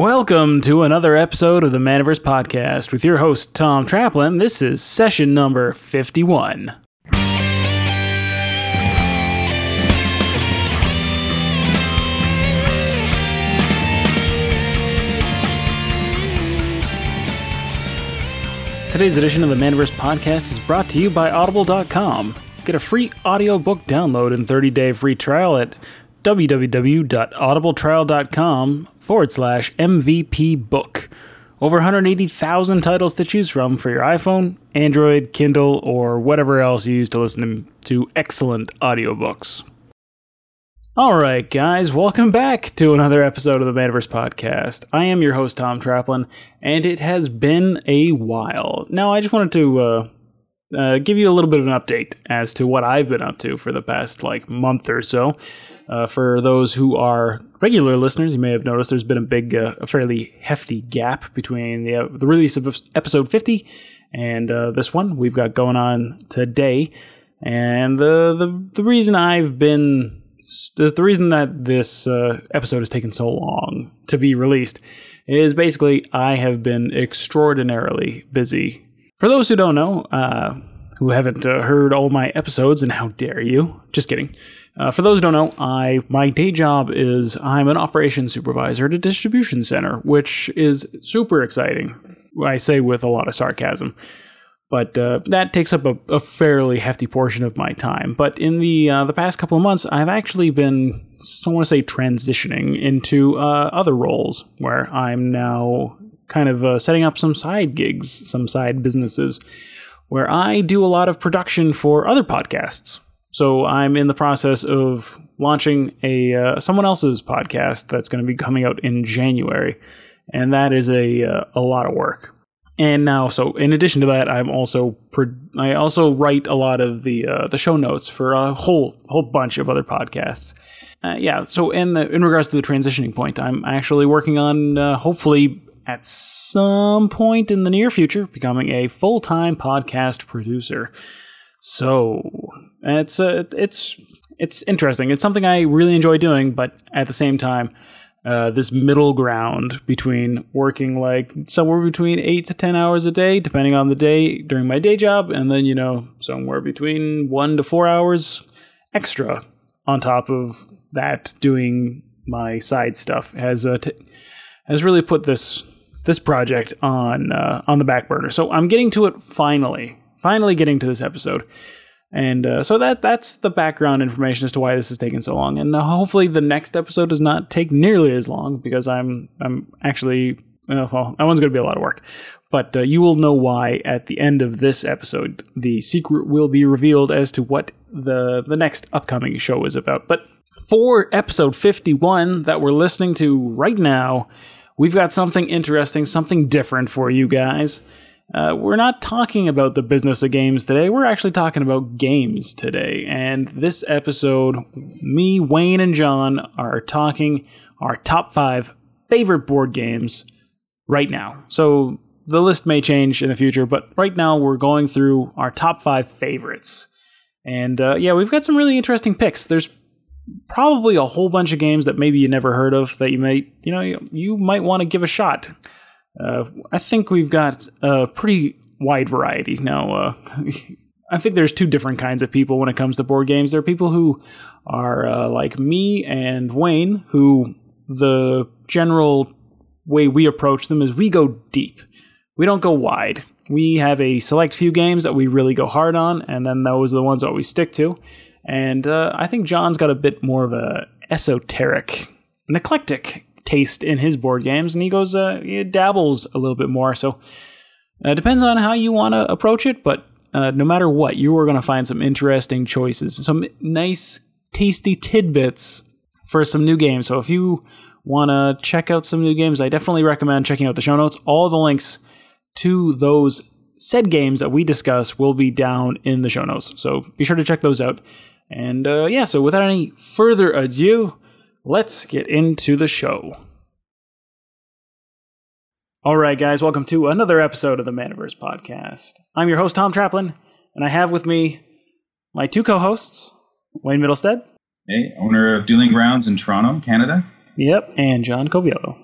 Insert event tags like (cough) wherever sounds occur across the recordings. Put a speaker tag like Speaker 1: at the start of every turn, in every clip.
Speaker 1: Welcome to another episode of the Manaverse Podcast with your host, Tom Traplin. This is session number 51. Today's edition of the Manaverse Podcast is brought to you by Audible.com. Get a free audiobook download and 30 day free trial at www.audibletrial.com forward slash MVP book. Over 180,000 titles to choose from for your iPhone, Android, Kindle, or whatever else you use to listen to excellent audiobooks. All right, guys, welcome back to another episode of the Manaverse Podcast. I am your host, Tom Traplin, and it has been a while. Now, I just wanted to uh, uh, give you a little bit of an update as to what I've been up to for the past like month or so. Uh, for those who are regular listeners, you may have noticed there's been a big, uh, a fairly hefty gap between the, uh, the release of episode 50 and uh, this one we've got going on today. And the the, the reason I've been the, the reason that this uh, episode has taken so long to be released is basically I have been extraordinarily busy. For those who don't know, uh, who haven't uh, heard all my episodes, and how dare you? Just kidding. Uh, for those who don't know, I my day job is I'm an operations supervisor at a distribution center, which is super exciting. I say with a lot of sarcasm but uh, that takes up a, a, fairly hefty portion of my time. But in the uh, the past couple of months, I've actually been, I want to say, transitioning into uh, other roles where I'm now kind of uh, setting up some side gigs, some side businesses, where I do a lot of production for other podcasts. So I'm in the process of launching a uh, someone else's podcast that's going to be coming out in January, and that is a uh, a lot of work. And now so in addition to that i'm also i also write a lot of the uh, the show notes for a whole whole bunch of other podcasts. Uh, yeah so in the in regards to the transitioning point i'm actually working on uh, hopefully at some point in the near future becoming a full-time podcast producer. So it's uh, it's it's interesting it's something i really enjoy doing but at the same time uh, this middle ground between working like somewhere between eight to 10 hours a day, depending on the day during my day job, and then, you know, somewhere between one to four hours extra on top of that doing my side stuff has uh, t- has really put this this project on uh, on the back burner. So I'm getting to it finally, finally getting to this episode. And uh, so that that's the background information as to why this has taken so long. And uh, hopefully the next episode does not take nearly as long because I'm I'm actually uh, well that one's going to be a lot of work. But uh, you will know why at the end of this episode. The secret will be revealed as to what the the next upcoming show is about. But for episode 51 that we're listening to right now, we've got something interesting, something different for you guys. Uh, we're not talking about the business of games today. We're actually talking about games today. And this episode, me, Wayne, and John are talking our top five favorite board games right now. So the list may change in the future, but right now we're going through our top five favorites. And uh, yeah, we've got some really interesting picks. There's probably a whole bunch of games that maybe you never heard of that you might you know, you, you might want to give a shot. Uh, I think we've got a pretty wide variety. Now, uh, (laughs) I think there's two different kinds of people when it comes to board games. There are people who are uh, like me and Wayne, who the general way we approach them is we go deep. We don't go wide. We have a select few games that we really go hard on, and then those are the ones that we stick to. And uh, I think John's got a bit more of a esoteric, an eclectic taste in his board games, and he goes, uh, he dabbles a little bit more. So it uh, depends on how you want to approach it, but uh, no matter what, you are going to find some interesting choices, some nice, tasty tidbits for some new games. So if you want to check out some new games, I definitely recommend checking out the show notes. All the links to those said games that we discuss will be down in the show notes. So be sure to check those out. And uh, yeah, so without any further ado, let's get into the show. All right, guys, welcome to another episode of the Manaverse Podcast. I'm your host, Tom Traplin, and I have with me my two co hosts, Wayne Middlestead.
Speaker 2: Hey, owner of Dueling Grounds in Toronto, Canada.
Speaker 1: Yep, and John Coviello.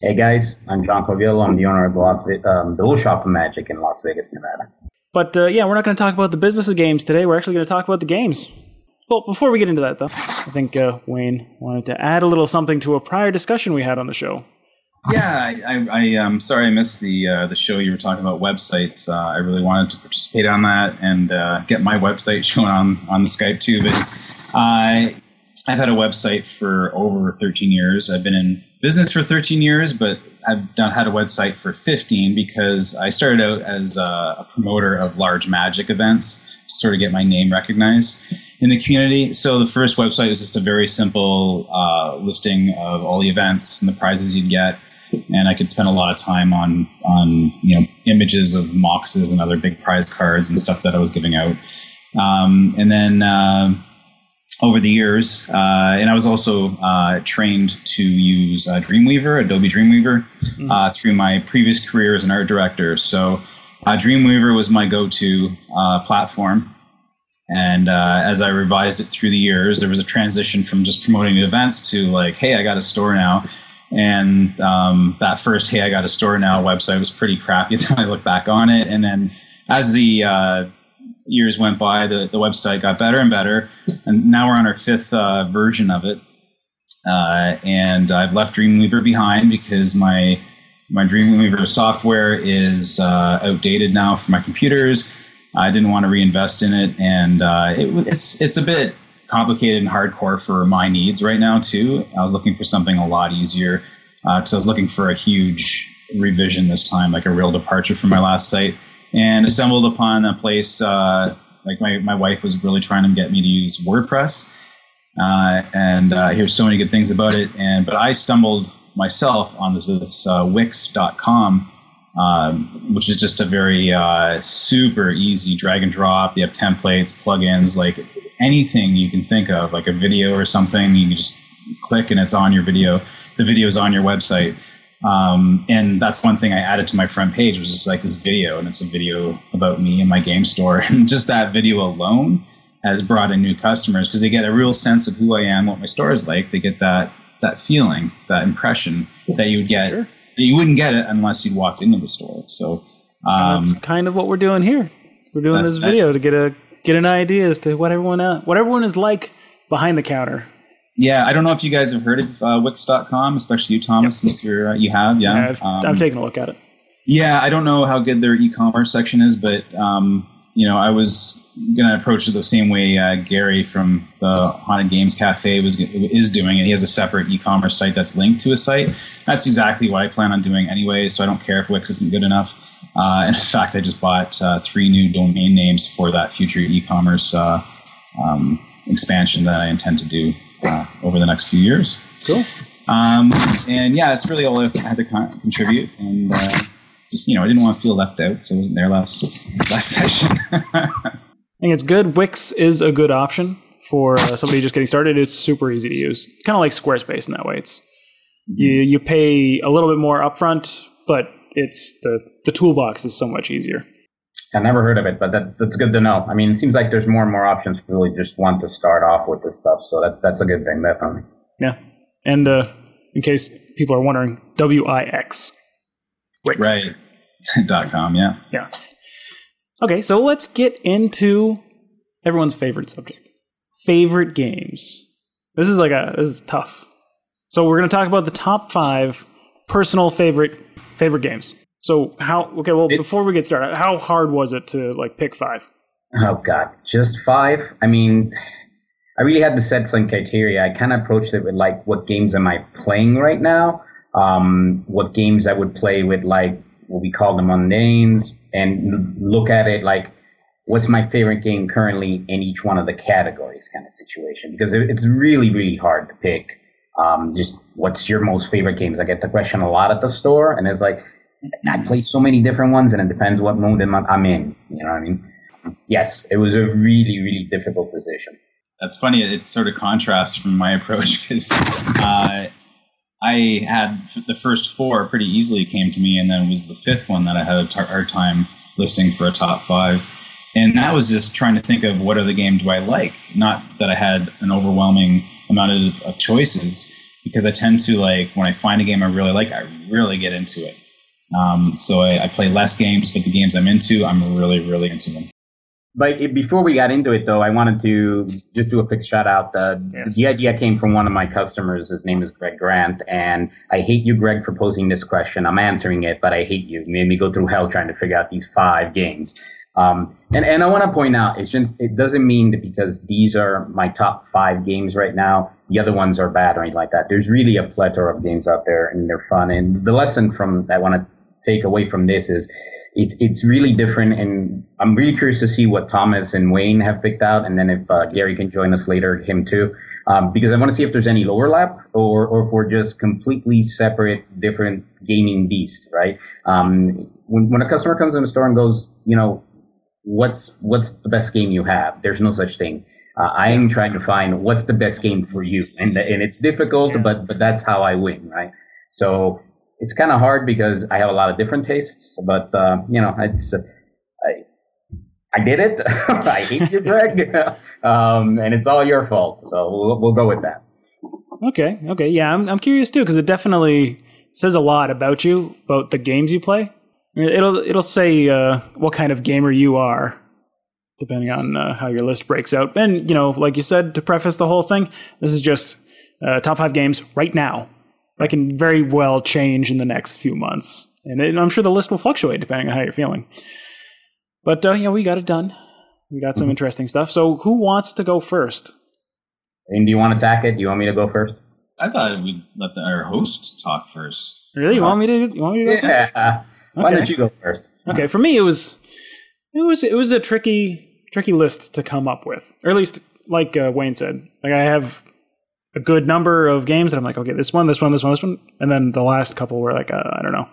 Speaker 2: Hey guys, I'm John Corvillo. I'm the owner of the, Las Ve- um, the Little Shop of Magic in Las Vegas, Nevada.
Speaker 1: But uh, yeah, we're not going to talk about the business of games today. We're actually going to talk about the games. Well, before we get into that, though, I think uh, Wayne wanted to add a little something to a prior discussion we had on the show.
Speaker 3: Yeah, I, am sorry I missed the uh, the show you were talking about websites. Uh, I really wanted to participate on that and uh, get my website (laughs) shown on on the Skype too. But I I've had a website for over 13 years. I've been in business for 13 years, but I've done had a website for 15 because I started out as a, a promoter of large magic events, to sort of get my name recognized in the community. So the first website was just a very simple uh, listing of all the events and the prizes you'd get, and I could spend a lot of time on on you know images of moxes and other big prize cards and stuff that I was giving out. Um, and then uh, over the years, uh, and I was also uh, trained to use uh, Dreamweaver, Adobe Dreamweaver, uh, through my previous career as an art director. So uh, Dreamweaver was my go-to uh, platform. And uh, as I revised it through the years, there was a transition from just promoting events to like, hey, I got a store now. And um, that first, hey, I got a store now website was pretty crappy. (laughs) Then I look back on it, and then as the uh, years went by, the, the website got better and better, and now we're on our fifth uh, version of it. Uh, and I've left Dreamweaver behind because my my Dreamweaver software is uh, outdated now for my computers. I didn't want to reinvest in it, and uh, it, it's it's a bit complicated and hardcore for my needs right now too. I was looking for something a lot easier because I was looking for a huge revision this time, like a real departure from my last site, and assembled upon a place. Uh, like my, my wife was really trying to get me to use WordPress, uh, and uh, hear so many good things about it. And but I stumbled myself on this, this uh, Wix.com, um, which is just a very uh, super easy drag and drop. You have templates, plugins, like anything you can think of, like a video or something. You can just click and it's on your video. The video is on your website. Um, and that's one thing I added to my front page was just like this video, and it's a video about me and my game store. (laughs) And just that video alone has brought in new customers because they get a real sense of who I am, what my store is like. They get that that feeling, that impression that you would get.
Speaker 1: Sure.
Speaker 3: You wouldn't get it unless you'd walked into the store. So um,
Speaker 1: That's kind of what we're doing here. We're doing this video to get a get an idea as to what everyone uh, what everyone is like behind the counter.
Speaker 3: Yeah, I don't know if you guys have heard of uh, Wix.com, especially you, Thomas, since you're uh, you have. Yeah,
Speaker 1: I've,
Speaker 3: Um,
Speaker 1: I've taken a look at it.
Speaker 3: Yeah, I don't know how good their e-commerce section is, but um, you know, I was gonna approach it the same way uh, Gary from the Haunted Games Cafe was is doing it. He has a separate e-commerce site that's linked to his site. That's exactly what I plan on doing anyway. So I don't care if Wix isn't good enough. Uh, (laughs) in fact, I just bought uh, three new domain names for that future e-commerce uh, um, expansion that I intend to do uh, over the next few years.
Speaker 1: Cool.
Speaker 3: Um, and yeah, it's really all I had to con- contribute, and uh, just you know, I didn't want to feel left out, so I wasn't there last last (laughs) session.
Speaker 1: I think it's good. Wix is a good option for uh, somebody just getting started. It's super easy to use. It's kind of like Squarespace in that way. It's you you pay a little bit more upfront, but it's the the toolbox is so much easier.
Speaker 2: I never heard of it, but that, that's good to know. I mean, it seems like there's more and more options for people who just want to start off with this stuff. So that, that's a good thing, definitely.
Speaker 1: Yeah. And uh, in case people are wondering, W I X. Wix.
Speaker 3: right. (laughs) Dot com. Yeah.
Speaker 1: Yeah. Okay, so let's get into everyone's favorite subject. Favorite games. This is like a this is tough. So we're gonna talk about the top five personal favorite favorite games. So how okay, well
Speaker 2: It-
Speaker 1: before we get started, how hard was it to like pick five?
Speaker 2: Oh God, just five. I mean, I really had to set some criteria. I kind of approached it with like, what games am I playing right now? Um, what games I would play with like what we call the mundanes, and look at it like, what's my favorite game currently in each one of the categories, kind of situation. Because it's really really hard to pick. Um, just what's your most favorite games? I get the question a lot at the store, and it's like, I play so many different ones, and it depends what mood I'm in. You know what I mean? yes, it was a really, really difficult position.
Speaker 3: That's funny. It sort of contrasts from my (laughs) approach because uh, I had the first four pretty easily came to me, and then it was the fifth one that I had a tar- hard time listing for a top five. And that was just trying to think of what other game do I like? Not that I had an overwhelming amount of, of choices. because I tend to like when I find a game I really like, I really get into it. Um, so I, I, play less games, but the games I'm into, I'm really, really into them.
Speaker 2: But before we got into it, though, I wanted to just do a quick shout out. Uh, yes. The idea came from one of my customers. His name is Greg Grant, and I hate you, Greg, for posing this question. I'm answering it, but I hate you. You made me go through hell trying to figure out these five games. Um, and, and I want to point out, it's just, it doesn't mean that because these are my top five games right now, the other ones are bad or anything like that. There's really a plethora of games out there and they're fun. And the lesson from that I want to take away from this is it's, it's really different. And I'm really curious to see what Thomas and Wayne have picked out. And then if uh, Gary can join us later, him too. Um, because I want to see if there's any overlap or, or if we're just completely separate, different gaming beasts, right? Um, when, when a customer comes in the store and goes, you know, what's what's the best game you have? There's no such thing. Uh, I am trying to find what's the best game for you, and and it's difficult, yeah. but but that's how I win, right? So it's kind of hard because I have a lot of different tastes, but uh, you know, it's uh, I I did it. (laughs) I hate you, Greg, (laughs) um, and it's all your fault. So we'll, we'll go with that.
Speaker 1: Okay, okay, yeah, I'm I'm curious too because it definitely says a lot about you, about the games you play. It'll it'll say uh, what kind of gamer you are, depending on uh, how your list breaks out. And you know, like you said, to preface the whole thing, this is just uh, top five games right now. That can very well change in the next few months, and, it, I'm sure the list will fluctuate depending on how you're feeling. But uh, yeah, we got it done. We got some mm-hmm. interesting stuff. So, who wants to go first?
Speaker 2: And do you want to attack it? Do you want me to go first?
Speaker 3: I thought we'd let the, our host talk first.
Speaker 1: Really? You want me to? You want me to
Speaker 2: go yeah. First? Why don't you go first?
Speaker 1: Okay, for me it was it was it was a tricky tricky list to come up with, or at least like uh, Wayne said, like I have a good number of games that I'm like, okay, this one, this one, this one, this one, and then the last couple were like, uh, I don't know.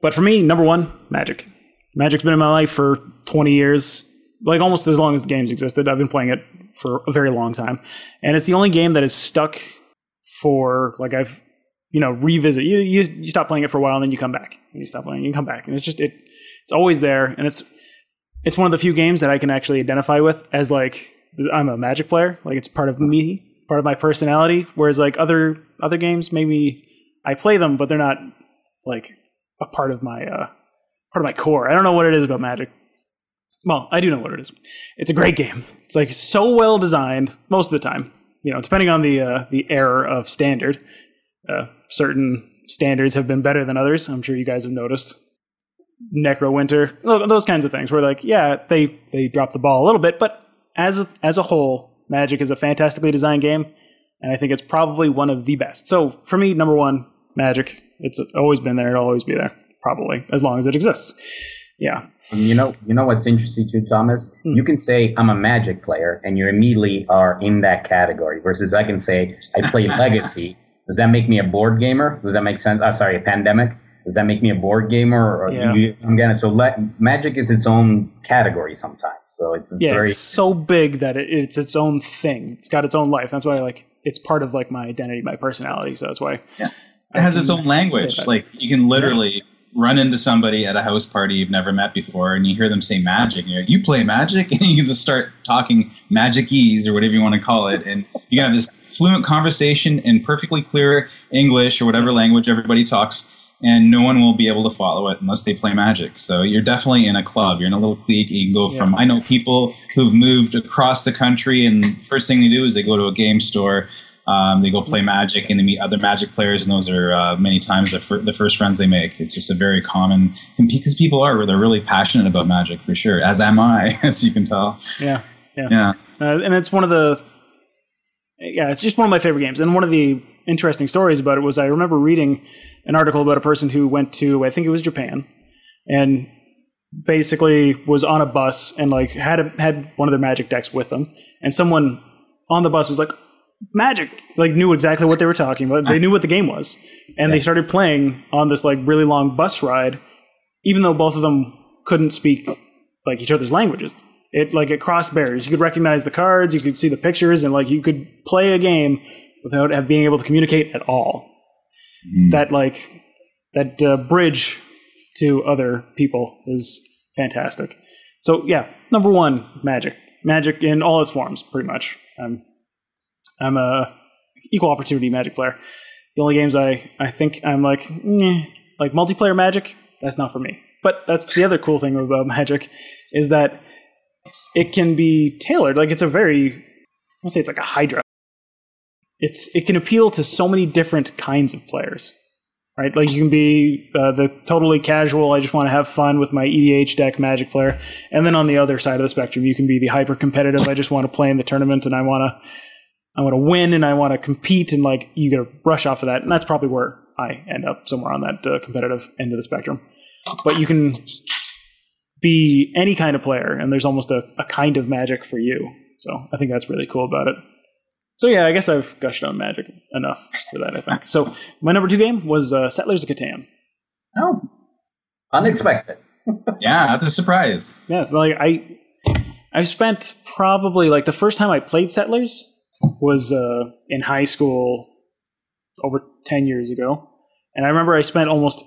Speaker 1: But for me, number one, Magic. Magic's been in my life for 20 years, like almost as long as the games existed. I've been playing it for a very long time, and it's the only game that is stuck for like I've you know revisit. You, you you stop playing it for a while, and then you come back, and you stop playing, you come back, and it's just it it's always there, and it's it's one of the few games that I can actually identify with as like I'm a Magic player, like it's part of me, part of my personality. Whereas like other other games, maybe I play them, but they're not like a part of my uh part of my core. I don't know what it is about Magic. Well, I do know what it is. It's a great game. It's like so well designed most of the time. You know, depending on the uh, the error of standard. Uh, certain standards have been better than others. I'm sure you guys have noticed. Neverwinter, those kinds of things. Where like, yeah, they they drop the ball a little bit, but as as a whole, Magic is a fantastically designed game, and I think it's probably one of the best. So for me, number one, Magic. It's always been there. It'll always be there, probably as long as it exists. Yeah.
Speaker 2: You know, you know what's interesting too, Thomas. Hmm. You can say I'm a Magic player, and you immediately are in that category. Versus I can say I play (laughs) Legacy, does that make me a board gamer? Does that make sense? Oh, sorry, a pandemic. Does that make me a board gamer? Or yeah. you, I'm gonna so let magic is its own category sometimes. So it's,
Speaker 1: it's yeah, very, it's so big that it, it's its own thing. It's got its own life. That's why like it's part of like my identity, my personality. So that's why
Speaker 3: yeah. it has its own language. Like you can literally run into somebody at a house party you've never met before and you hear them say magic and you're like, you play magic (laughs) and you can just start talking magicese or whatever you want to call it and you can have this fluent conversation in perfectly clear english or whatever language everybody talks and no one will be able to follow it unless they play magic so you're definitely in a club you're in a little league. you can go from yeah. i know people who've moved across the country and first thing they do is they go to a game store um, they go play Magic and they meet other Magic players, and those are uh, many times the, fir- the first friends they make. It's just a very common, because people are where they're really passionate about Magic for sure. As am I, (laughs) as you can tell.
Speaker 1: Yeah, yeah, yeah. Uh, and it's one of the, yeah, it's just one of my favorite games. And one of the interesting stories about it was I remember reading an article about a person who went to I think it was Japan, and basically was on a bus and like had a, had one of their Magic decks with them, and someone on the bus was like, magic! Like knew exactly what they were talking about. They knew what the game was. And yeah. they started playing on this like really long bus ride even though both of them couldn't speak like each other's languages. It like it crossed barriers. You could recognize the cards you could see the pictures and like you could play a game without being able to communicate at all mm. that like that uh, bridge to other people is fantastic so yeah number one magic magic in all its forms pretty much um, I'm a equal opportunity Magic player. The only games I I think I'm like like multiplayer Magic. That's not for me. But that's the other cool thing about (laughs) Magic is that it can be tailored. Like it's a very I'll say it's like a Hydra. It's it can appeal to so many different kinds of players, right? Like you can be uh, the totally casual. I just want to have fun with my EDH deck Magic player, and then on the other side of the spectrum, you can be the hyper competitive. I just want to play in the tournament, and I want to I want to win, and I want to compete, and like you get a rush off of that, and that's probably where I end up somewhere on that uh, competitive end of the spectrum. But you can be any kind of player, and there's almost a, a kind of magic for you. So I think that's really cool about it. So yeah, I guess I've gushed on Magic enough for that. I think. So my number two game was uh, Settlers of Catan.
Speaker 2: Oh, unexpected. (laughs)
Speaker 3: yeah, that's a surprise.
Speaker 1: Yeah, like I, I've spent probably like the first time I played Settlers was uh, in high school over ten years ago, and I remember I spent almost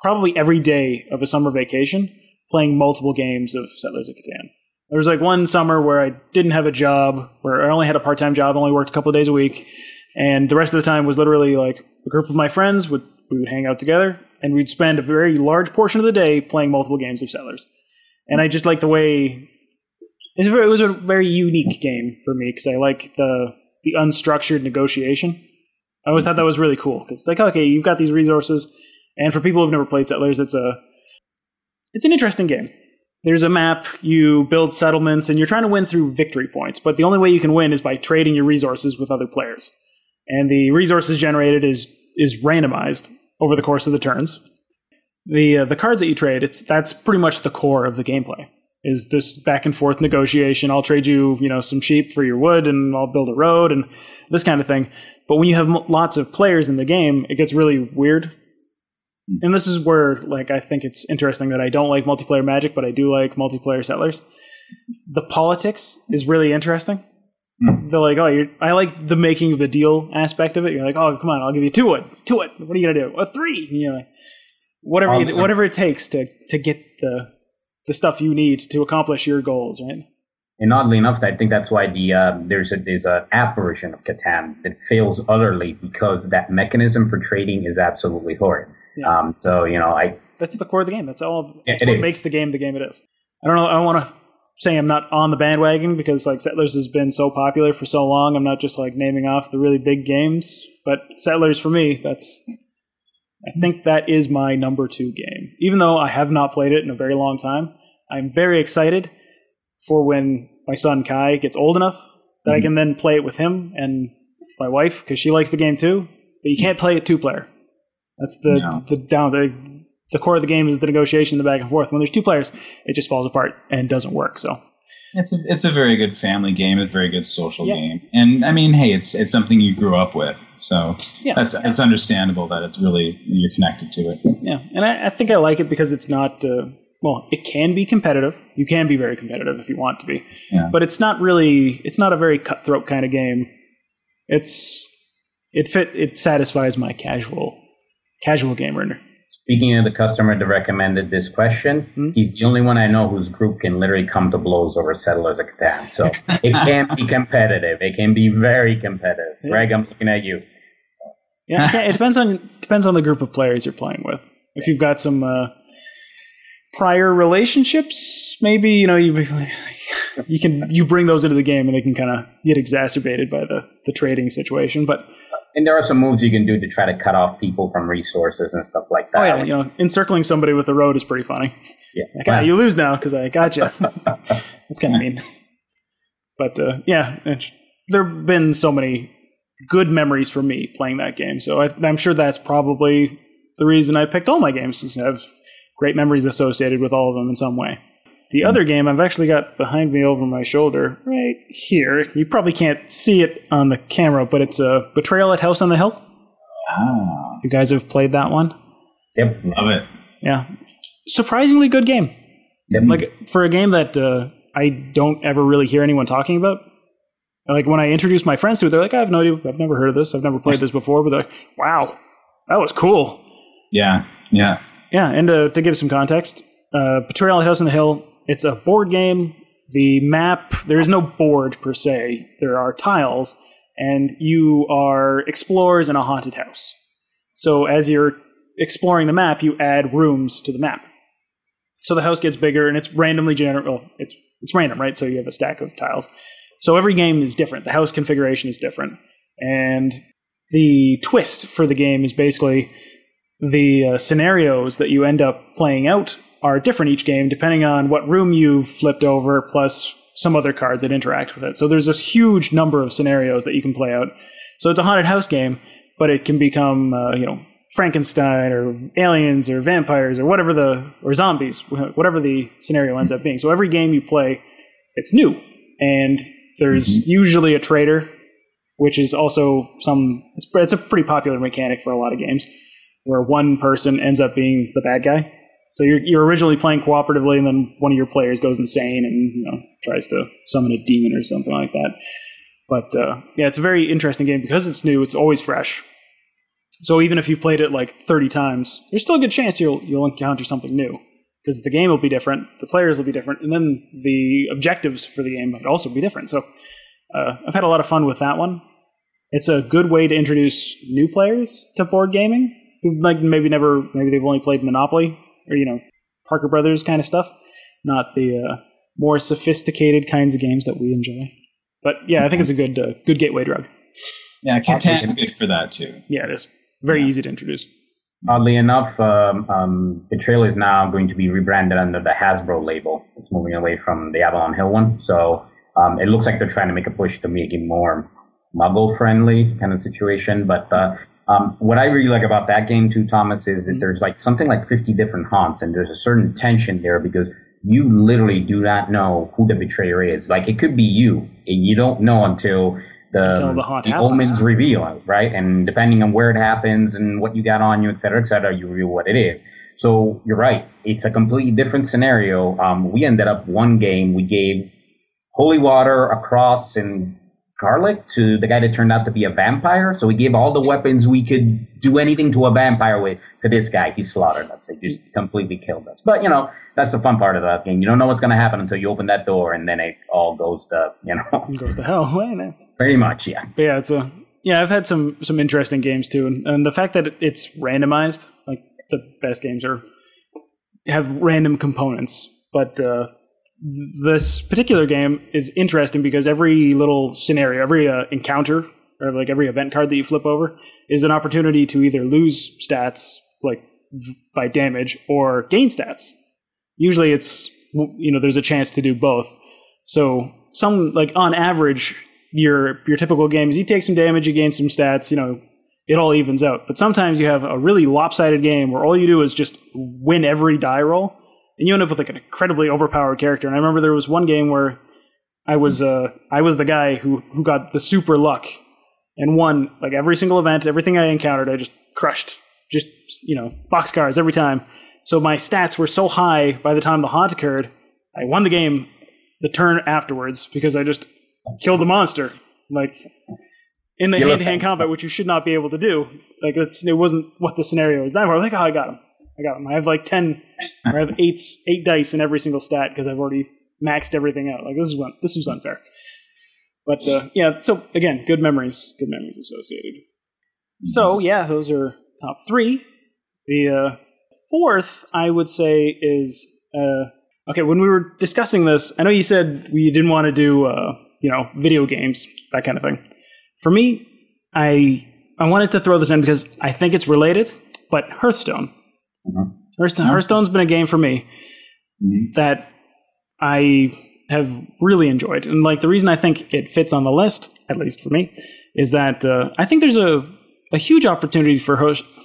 Speaker 1: probably every day of a summer vacation playing multiple games of Settlers of Catan. There was like one summer where I didn't have a job, where I only had a part time job, only worked a couple of days a week, and the rest of the time was literally like a group of my friends would we would hang out together and we'd spend a very large portion of the day playing multiple games of Settlers. And I just like the way it was a very unique game for me because I like the the unstructured negotiation. I always thought that was really cool because it's like okay, you've got these resources, and for people who've never played Settlers, it's a it's an interesting game there's a map, you build settlements, and you're trying to win through victory points. But the only way you can win is by trading your resources with other players. And the resources generated is is randomized over the course of the turns. The uh, the cards that you trade, it's that's pretty much the core of the gameplay. Is this back and forth negotiation? I'll trade you, you know, some sheep for your wood, and I'll build a road, and this kind of thing. But when you have m- lots of players in the game, it gets really weird and this is where like I think it's interesting that I don't like multiplayer Magic, but I do like multiplayer Settlers. The politics is really interesting. Mm. They're like, oh, you're, I like the making of a deal aspect of it. You're like, oh, come on, I'll give you two wood, two wood. What are you gonna do? A three. And you're like, whatever, um, you, whatever it takes to to get the the stuff you need to accomplish your goals, right?
Speaker 2: And oddly enough, I think that's why the uh, there's a there's a app version of Catan that fails utterly because that mechanism for trading is absolutely horrid. Yeah. Um, so you know, I
Speaker 1: that's the core of the game. That's all. That's what is. makes the game the game it is. I don't know. I don't want to say I'm not on the bandwagon because like Settlers has been so popular for so long. I'm not just like naming off the really big games, but Settlers for me, that's I think that is my number two game. Even though I have not played it in a very long time, I'm very excited for when my son Kai gets old enough that mm-hmm. I can then play it with him and my wife because she likes the game too. But you can't play it two player. That's the no. the down the, the core of the game is the negotiation, the back and forth. When there's two players, it just falls apart and doesn't work. So
Speaker 3: it's a it's a very good family game, a very good social yeah. game, and I mean, hey, it's it's something you grew up with, so yeah. that's it's understandable that it's really you're connected to it.
Speaker 1: Yeah, and I, I think I like it because it's not. Uh, well, it can be competitive. You can be very competitive if you want to be, yeah. but it's not really. It's not a very cutthroat kind of game. It's it fit. It satisfies my casual casual gamer.
Speaker 2: Speaking of the customer that recommended this question, hmm? he's the only one I know whose group can literally come to blows over Settlers of Catan. So (laughs) it can be competitive. It can be very competitive. Yeah. Greg, I'm looking at you.
Speaker 1: Yeah, it depends on depends on the group of players you're playing with. If you've got some uh, prior relationships, maybe you know you you can you bring those into the game and they can kind of get exacerbated by the the trading situation. But
Speaker 2: and there are some moves you can do to try to cut off people from resources and stuff like that.
Speaker 1: Oh yeah, you know, encircling somebody with a road is pretty funny. Yeah, like, ah, you lose now because I got you. (laughs) That's kind of mean. But uh, yeah, there have been so many good memories for me playing that game. So I, am sure that's probably the reason I picked all my games is have great memories associated with all of them in some way. The other game I've actually got behind me over my shoulder right here. You probably can't see it on the camera, but it's a Betrayal at House on the Hill. Ah. You guys have played that one?
Speaker 2: Yep,
Speaker 3: love it.
Speaker 1: Yeah, surprisingly good game. Yep. Like for a game that uh, I don't ever really hear anyone talking about. Like when I introduce my friends to it, they're like, "I have no idea. I've never heard of this. I've never played (laughs) this before." But they're like, "Wow, that was cool."
Speaker 3: Yeah, yeah,
Speaker 1: yeah. And to, to give some context, uh, Betrayal at House on the Hill it's a board game. The map, there is no board per se. There are tiles, and you are explorers in a haunted house. So as you're exploring the map, you add rooms to the map. So the house gets bigger, and it's randomly generated. Well, it's it's random, right? So you have a stack of tiles. So every game is different. The house configuration is different, and the twist for the game is basically the uh, scenarios that you end up playing out are different each game depending on what room you've flipped over plus some other cards that interact with it. So there's this huge number of scenarios that you can play out. So it's a haunted house game, but it can become uh, you know Frankenstein or aliens or vampires or whatever the or zombies, whatever the scenario ends up being. So every game you play, it's new, and there's mm-hmm. usually a traitor, which is also some. It's, it's a pretty popular mechanic for a lot of games, where one person ends up being the bad guy. So you're you're originally playing cooperatively, and then one of your players goes insane and you know tries to summon a demon or something like that. But uh, yeah, it's a very interesting game because it's new. It's always fresh so even if you've played it like 30 times, there's still a good chance you'll you'll encounter something new because the game will be different, the players will be different, and then the objectives for the game might also be different. So uh, I've had a lot of fun with that one. It's a good way to introduce new players to board gaming who like maybe never maybe they've only played Monopoly or you know Parker Brothers kind of stuff, not the uh, more sophisticated kinds of games that we enjoy. But yeah, I think it's a good uh, good gateway drug.
Speaker 3: Yeah, Catan's good for that too.
Speaker 1: Yeah, it is. Very yeah. easy to introduce.
Speaker 2: Oddly enough, um, um, Betrayal is now going to be rebranded under the Hasbro label. It's moving away from the Avalon Hill one. So um, it looks like they're trying to make a push to make it more muggle friendly kind of situation. But uh, um, what I really like about that game too, Thomas, is that mm-hmm. there's like something like 50 different haunts, and there's a certain tension there because you literally do not know who the betrayer is. Like it could be you, and you don't know until the, the, the omens reveal, right? And depending on where it happens and what you got on you, et cetera, et cetera, you reveal what it is. So you're right. It's a completely different scenario. Um, we ended up one game, we gave holy water, a cross, and garlic to the guy that turned out to be a vampire. So we gave all the weapons we could do anything to a vampire with to this guy. He slaughtered us. He just completely killed us. But you know, that's the fun part of that game. You don't know what's going to happen until you open that door, and then it all goes to you know
Speaker 1: it (laughs) goes to hell. (laughs)
Speaker 2: Pretty much, yeah.
Speaker 1: But yeah, it's a yeah. I've had some some interesting games too, and, and the fact that it's randomized, like the best games are have random components, but. uh this particular game is interesting because every little scenario, every uh, encounter, or like every event card that you flip over, is an opportunity to either lose stats, like by damage, or gain stats. Usually, it's you know there's a chance to do both. So some like on average, your your typical game is you take some damage, you gain some stats, you know, it all evens out. But sometimes you have a really lopsided game where all you do is just win every die roll and you end up with like an incredibly overpowered character. And I remember there was one game where I was uh I was the guy who who got the super luck and won like every single event, everything I encountered, I just crushed. Just you know, box cars every time. So my stats were so high by the time the haunt occurred, I won the game the turn afterwards because I just killed the monster. Like in the hand to hand combat, which you should not be able to do. Like it's it wasn't what the scenario was. That I was like, oh, I got him. I got them. I have like ten, or I have eight eight dice in every single stat because I've already maxed everything out. Like this is one, this was unfair. But uh, yeah, so again, good memories, good memories associated. So yeah, those are top three. The uh, fourth, I would say, is uh, okay. When we were discussing this, I know you said we didn't want to do uh, you know video games, that kind of thing. For me, I I wanted to throw this in because I think it's related, but Hearthstone. Mm-hmm. Hearthstone, Hearthstone's been a game for me mm-hmm. that I have really enjoyed, and like the reason I think it fits on the list, at least for me, is that uh, I think there's a a huge opportunity for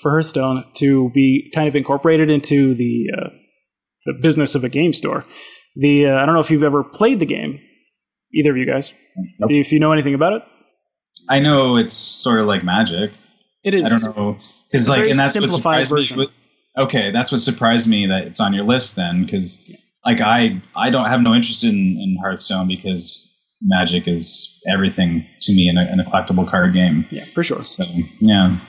Speaker 1: for Hearthstone to be kind of incorporated into the uh, the business of a game store. The uh, I don't know if you've ever played the game, either of you guys. Nope. If you know anything about it,
Speaker 3: I know it's sort of like Magic.
Speaker 1: It is.
Speaker 3: I don't know because like, and that's simplified what version. Me okay, that's what surprised me that it's on your list then, because like I I don't have no interest in, in Hearthstone because Magic is everything to me in a, in a collectible card game.
Speaker 1: Yeah, for sure.
Speaker 3: So yeah,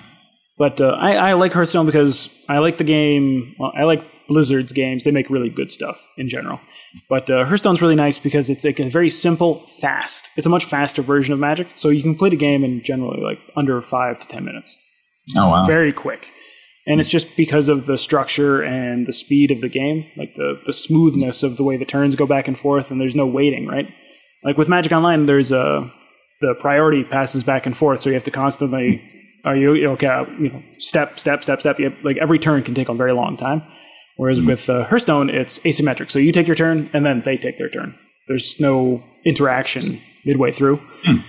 Speaker 1: but uh, I I like Hearthstone because I like the game. Well, I like Blizzard's games. They make really good stuff in general. But uh, Hearthstone's really nice because it's like a very simple, fast. It's a much faster version of Magic, so you can play the game in generally like under five to ten minutes.
Speaker 3: Oh wow!
Speaker 1: Very quick, and it's just because of the structure and the speed of the game, like the the smoothness of the way the turns go back and forth, and there's no waiting, right? Like with Magic Online, there's a the priority passes back and forth, so you have to constantly are you okay? You know, step, step, step, step. Have, like every turn can take a very long time. Whereas mm with uh, Hearthstone, it's asymmetric. So you take your turn, and then they take their turn. There's no interaction midway through. Mm.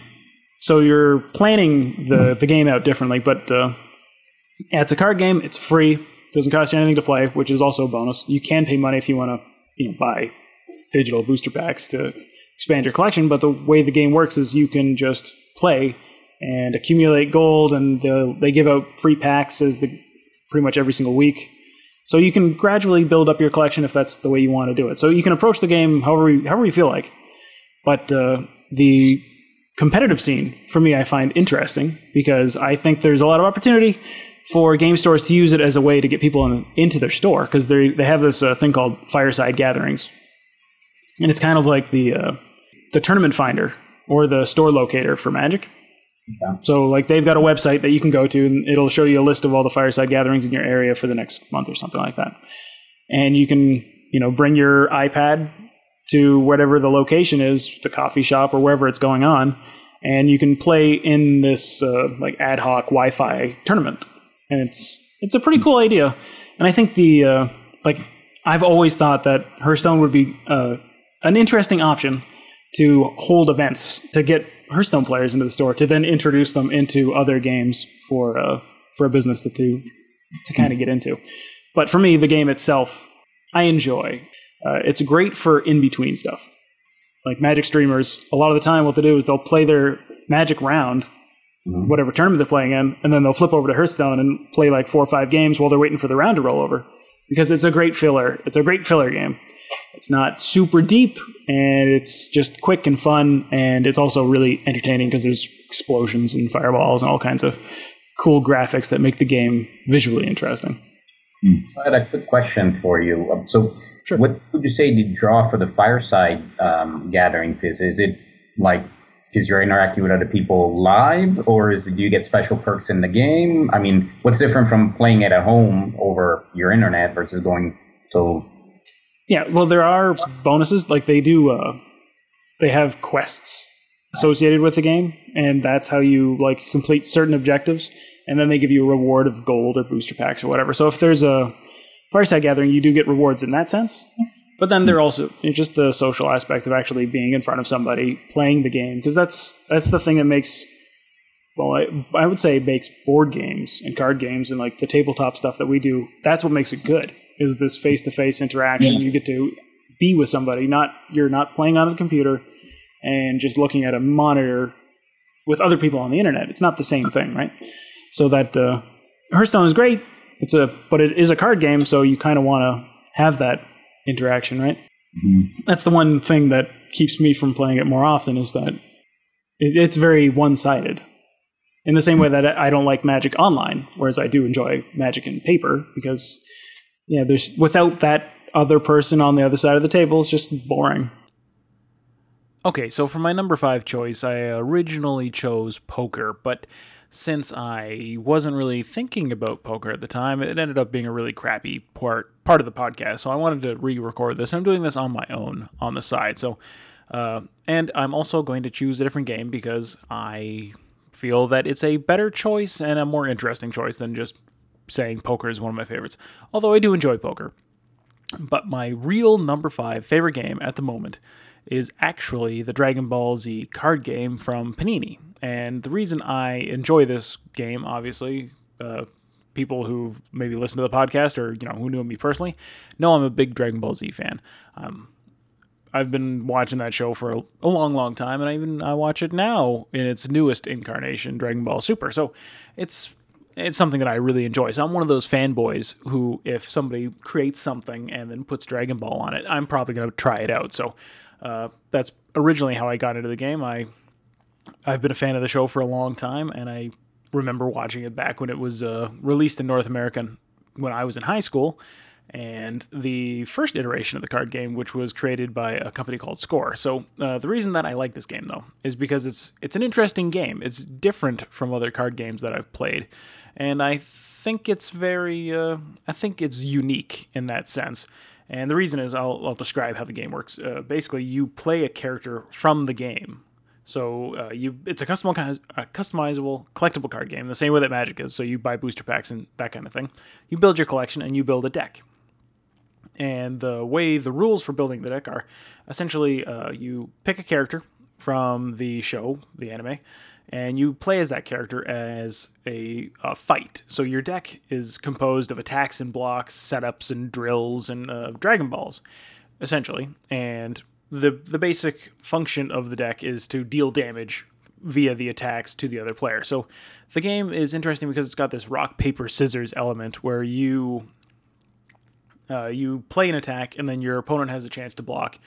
Speaker 1: So you're planning the the game out differently. But uh, it's a card game. It's free. Doesn't cost you anything to play, which is also a bonus. You can pay money if you want to, you know, buy digital booster packs to expand your collection. But the way the game works is you can just play and accumulate gold, and they give out free packs as the pretty much every single week. So you can gradually build up your collection if that's the way you want to do it. So you can approach the game however you, however you feel like. But uh, the competitive scene for me, I find interesting because I think there's a lot of opportunity for game stores to use it as a way to get people in, into their store because they they have this uh, thing called fireside gatherings, and it's kind of like the uh, the tournament finder or the store locator for Magic. Yeah. So like they've got a website that you can go to and it'll show you a list of all the fireside gatherings in your area for the next month or something like that. And you can, you know, bring your iPad to whatever the location is, the coffee shop or wherever it's going on, and you can play in this uh, like ad hoc Wi-Fi tournament. And it's it's a pretty cool idea. And I think the uh, like I've always thought that Hearthstone would be uh, an interesting option to hold events to get Hearthstone players into the store to then introduce them into other games for uh, for a business to to, to kind of get into. But for me, the game itself, I enjoy. Uh, it's great for in between stuff. Like Magic streamers, a lot of the time, what they do is they'll play their Magic round, mm-hmm. whatever tournament they're playing in, and then they'll flip over to Hearthstone and play like four or five games while they're waiting for the round to roll over. Because it's a great filler. It's a great filler game. It's not super deep, and it's just quick and fun, and it's also really entertaining because there's explosions and fireballs and all kinds of cool graphics that make the game visually interesting.
Speaker 2: Hmm. So I had a quick question for you. Um, so, sure. what would you say the draw for the fireside um, gatherings is? Is it like because you're interacting with other people live, or is do you get special perks in the game? I mean, what's different from playing it at home over your internet versus going to
Speaker 1: yeah, well, there are bonuses. Like they do, uh, they have quests associated with the game, and that's how you like complete certain objectives. And then they give you a reward of gold or booster packs or whatever. So if there's a fireside gathering, you do get rewards in that sense. But then there also just the social aspect of actually being in front of somebody playing the game because that's that's the thing that makes well I, I would say makes board games and card games and like the tabletop stuff that we do that's what makes it good is this face to face interaction. Yeah. You get to be with somebody, not you're not playing on a computer and just looking at a monitor with other people on the internet. It's not the same thing, right? So that uh, Hearthstone is great. It's a but it is a card game, so you kind of want to have that interaction, right? Mm-hmm. That's the one thing that keeps me from playing it more often is that it, it's very one sided. In the same way that I don't like Magic online, whereas I do enjoy Magic in paper because yeah, there's without that other person on the other side of the table, it's just boring.
Speaker 4: Okay, so for my number five choice, I originally chose poker, but since I wasn't really thinking about poker at the time, it ended up being a really crappy part part of the podcast. So I wanted to re-record this. I'm doing this on my own on the side. So, uh, and I'm also going to choose a different game because I feel that it's a better choice and a more interesting choice than just saying poker is one of my favorites, although I do enjoy poker. But my real number five favorite game at the moment is actually the Dragon Ball Z card game from Panini. And the reason I enjoy this game, obviously, uh, people who maybe listen to the podcast or you know who knew me personally know I'm a big Dragon Ball Z fan. Um, I've been watching that show for a, a, long, long time, and I even I watch it now in its newest incarnation, Dragon Ball Super. So it's it's something that I really enjoy. So I'm one of those fanboys who, if somebody creates something and then puts Dragon Ball on it, I'm probably going to try it out. So uh, that's originally how I got into the game. I I've been a fan of the show for a long time, and I remember watching it back when it was uh, released in North America when I was in high school.
Speaker 1: and the first iteration of the card game, which was created by a company called Score. So uh, the reason that I like this game though is because it's it's an interesting game. It's different from other card games that I've played, and I think it's very uh, I think it's unique in that sense. And the reason is I'll, I'll describe how the game works. Uh, basically, you play a character from the game. So uh, you, it's a customizable, a customizable collectible card game, the same way that Magic is. So you buy booster packs and that kind of thing. You build your collection and you build a deck. And the way the rules for building the deck are essentially uh, you pick a character from the show, the anime, and you play as that character as a, a, fight. So your deck is composed of attacks and blocks, setups and drills, and uh, Dragon Balls, essentially. And the the basic function of the deck is to deal damage via the attacks to the other player. So the game is interesting because it's got this rock paper scissors element where you uh, you play an attack and then your opponent has a chance to block.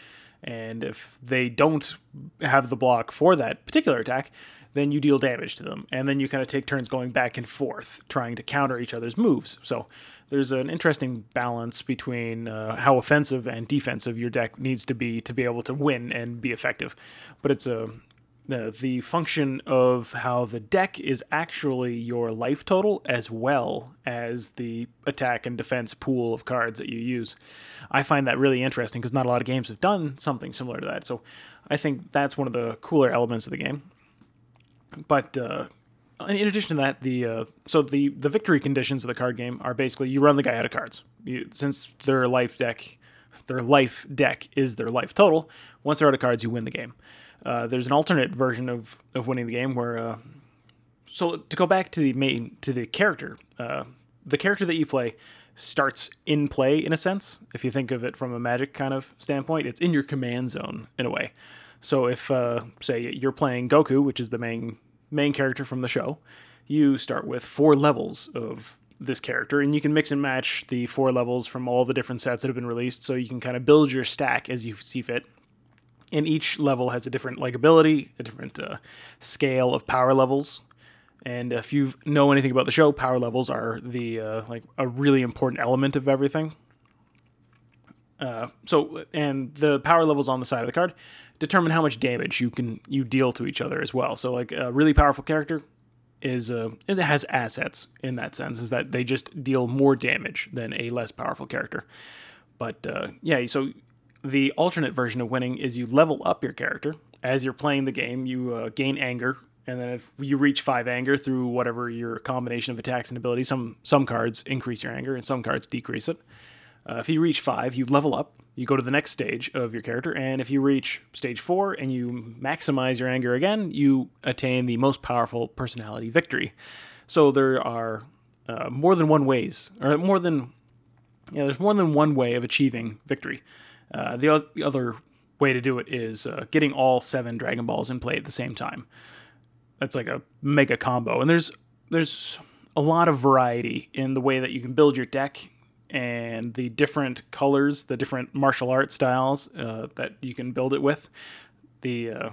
Speaker 1: And if they don't have the block for that particular attack, then you deal damage to them. And then you kind of take turns going back and forth, trying to counter each other's moves. So there's an interesting balance between uh, how offensive and defensive your deck needs to be to be able to win and be effective. But it's a the, the function of how the deck is actually your life total as well as the attack and defense pool of cards that you use. I find that really interesting because not a lot of games have done something similar to that. So I think that's one of the cooler elements of the game but uh, in addition to that, the uh, so the the victory conditions of the card game are basically you run the guy out of cards. You, since their life deck, their life deck is their life total. Once they're out of cards, you win the game. Uh, there's an alternate version of, of winning the game where, uh, so to go back to the main to the character, uh, the character that you play starts in play in a sense. If you think of it from a magic kind of standpoint, it's in your command zone in a way. So if uh, say you're playing Goku, which is the main main character from the show, you start with four levels of this character, and you can mix and match the four levels from all the different sets that have been released, so you can kind of build your stack as you see fit. And each level has a different like ability, a different uh, scale of power levels. And if you know anything about the show, power levels are the uh, like a really important element of everything. Uh, so, and the power levels on the side of the card determine how much damage you can you deal to each other as well. So, like a really powerful character is uh, it has assets in that sense, is that they just deal more damage than a less powerful character. But uh, yeah, so the alternate version of winning is you level up your character as you're playing the game. You uh, gain anger, and then if you reach five anger through whatever your combination of attacks and abilities, some some cards increase your anger and some cards decrease it. Uh, if you reach five, you level up. You go to the next stage of your character, and if you reach stage four and you maximize your anger again, you attain the most powerful personality victory. So there are uh, more than one ways, or more than yeah, there's more than one way of achieving victory. Uh, the, o- the, other way to do it is uh, getting all seven Dragon Balls in play at the same time. That's like a mega combo, and there's there's a lot of variety in the way that you can build your deck and the different colors, the different martial art styles uh, that you can build it with. The uh,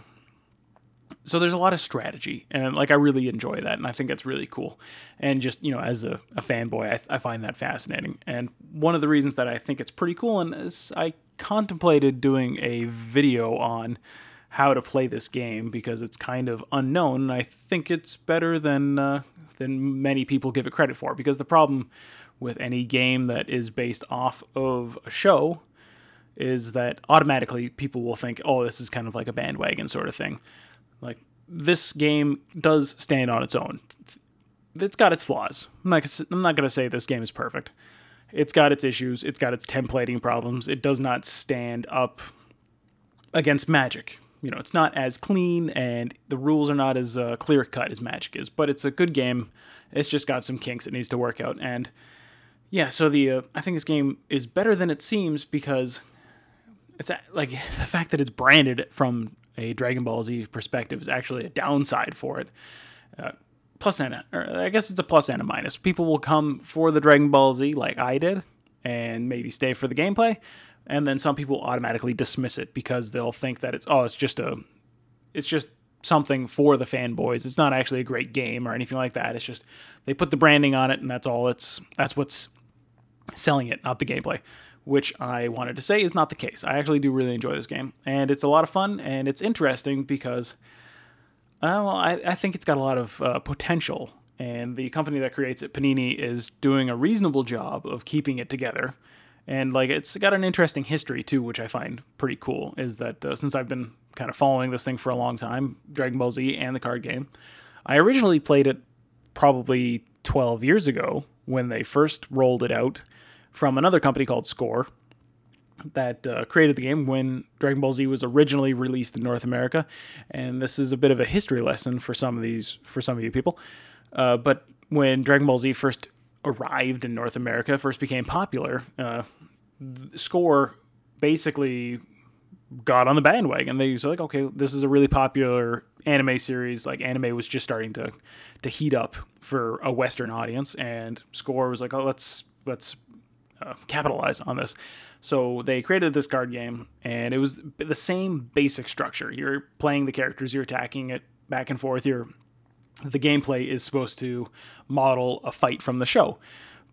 Speaker 1: so there's a lot of strategy, and like I really enjoy that, and I think that's really cool. And just you know, as a, a fanboy, I, I find that fascinating. And one of the reasons that I think it's pretty cool, and is I contemplated doing a video on how to play this game because it's kind of unknown. And I think it's better than uh, than many people give it credit for. Because the problem with any game that is based off of a show is that automatically people will think, oh, this is kind of like a bandwagon sort of thing. Like, this game does stand on its own. It's got its flaws. I'm not, going to say this game is perfect. It's got its issues, it's got its templating problems. It does not stand up against Magic. You know, it's not as clean and the rules are not as uh, clear cut as Magic is, but it's a good game. It's just got some kinks it needs to work out. And yeah, so the uh, I think this game is better than it seems because it's like (laughs) the fact that it's branded from a Dragon Ball Z perspective is actually a downside for it. Uh, plus and a, or I guess it's a plus and a minus. People will come for the Dragon Ball Z like I did, and maybe stay for the gameplay, and then some people automatically dismiss it because they'll think that it's oh it's just a it's just something for the fanboys. It's not actually a great game or anything like that. It's just they put the branding on it, and that's all. It's that's what's selling it, not the gameplay, which I wanted to say is not the case. I actually do really enjoy this game, and it's a lot of fun, and it's interesting because, uh, well, I, I think it's got a lot of uh, potential, and the company that creates it, Panini, is doing a reasonable job of keeping it together. And like it's got an interesting history too, which I find pretty cool. Is that uh, since I've been kind of following this thing for a long time, Dragon Ball Z and the card game, I originally played it probably 12 years ago when they first rolled it out from another company called Score that uh, created the game when Dragon Ball Z was originally released in North America. And this is a bit of a history lesson for some of these for some of you people. Uh, but when Dragon Ball Z first arrived in North America, first became popular, uh, Score basically got on the bandwagon. They was like, okay, this is a really popular anime series. Like anime was just starting to to heat up for a Western audience, and Score was like, oh, let's let's uh, capitalize on this. So they created this card game, and it was the same basic structure. You're playing the characters, you're attacking it back and forth. You're the gameplay is supposed to model a fight from the show.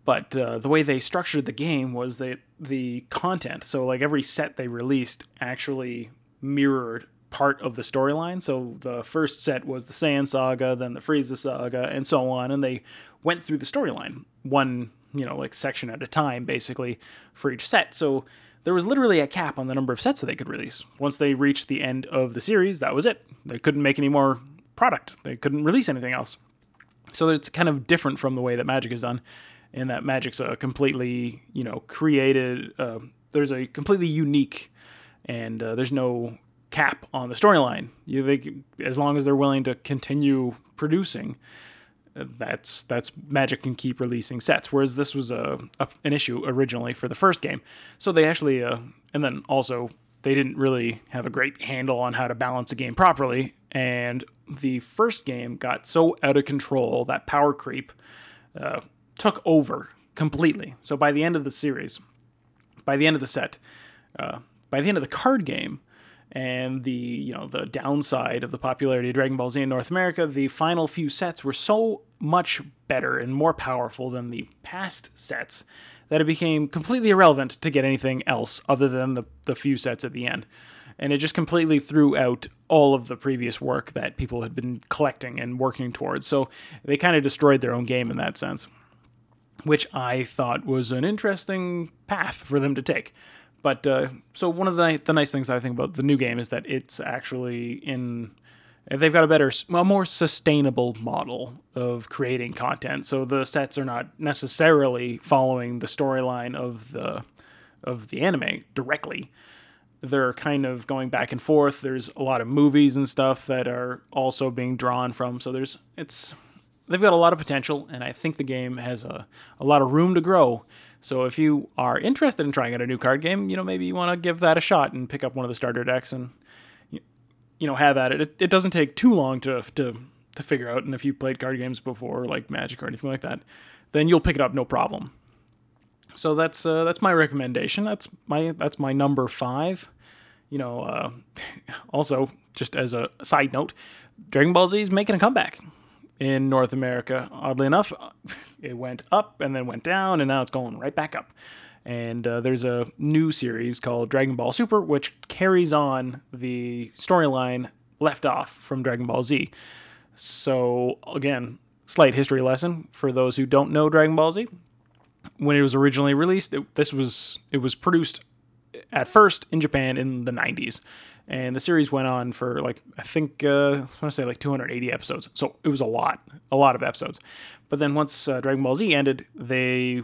Speaker 1: But uh, the way they structured the game was that the content, so like every set they released, actually mirrored part of the storyline. So the first set was the Saiyan saga, then the Frieza saga, and so on. And they went through the storyline, one, you know, like section at a time, basically, for each set. So there was literally a cap on the number of sets that they could release. Once they reached the end of the series, that was it. They couldn't make any more product. They couldn't release anything else. So it's kind of different from the way that Magic is done, in that Magic's a completely, you know, created. Uh, there's a completely unique, and uh, there's no cap on the storyline. You think as long as they're willing to continue producing, uh, that's that's Magic can keep releasing sets. Whereas this was a, a an issue originally for the first game, so they actually uh, and then also they didn't really have a great handle on how to balance a game properly. And the first game got so out of control that power creep uh, took over completely. So by the end of the series, by the end of the set, uh, by the end of the card game, and the you know the downside of the popularity of Dragon Ball Z in North America, the final few sets were so much better and more powerful than the past sets that it became completely irrelevant to get anything else other than the, the few sets at the end. And it just completely threw out all of the previous work that people had been collecting and working towards. So they kind of destroyed their own game in that sense, which I thought was an interesting path for them to take. But uh, so one of the the nice things I think about the new game is that it's actually in they've got a better, a more sustainable model of creating content. So the sets are not necessarily following the storyline of the of the anime directly. They're kind of going back and forth. There's a lot of movies and stuff that are also being drawn from. So there's it's they've got a lot of potential, and I think the game has a, a lot of room to grow. So if you are interested in trying out a new card game, you know maybe you want to give that a shot and pick up one of the starter decks and you know have at it. It, it doesn't take too long to to to figure out. And if you've played card games before, like Magic or anything like that, then you'll pick it up no problem. So that's uh, that's my recommendation. That's my that's my number five. You know, uh, (laughs) also just as a side note, Dragon Ball Z is making a comeback in North America. Oddly enough, (laughs) it went up and then went down, and now it's going right back up. And uh, there's a new series called Dragon Ball Super, which carries on the storyline left off from Dragon Ball Z. So, again, slight history lesson for those who don't know Dragon Ball Z. When it was originally released, it, this was it was produced at first in Japan in the 90s, and the series went on for like I think uh, I want to say like 280 episodes. So it was a lot, a lot of episodes. But then once uh, Dragon Ball Z ended, they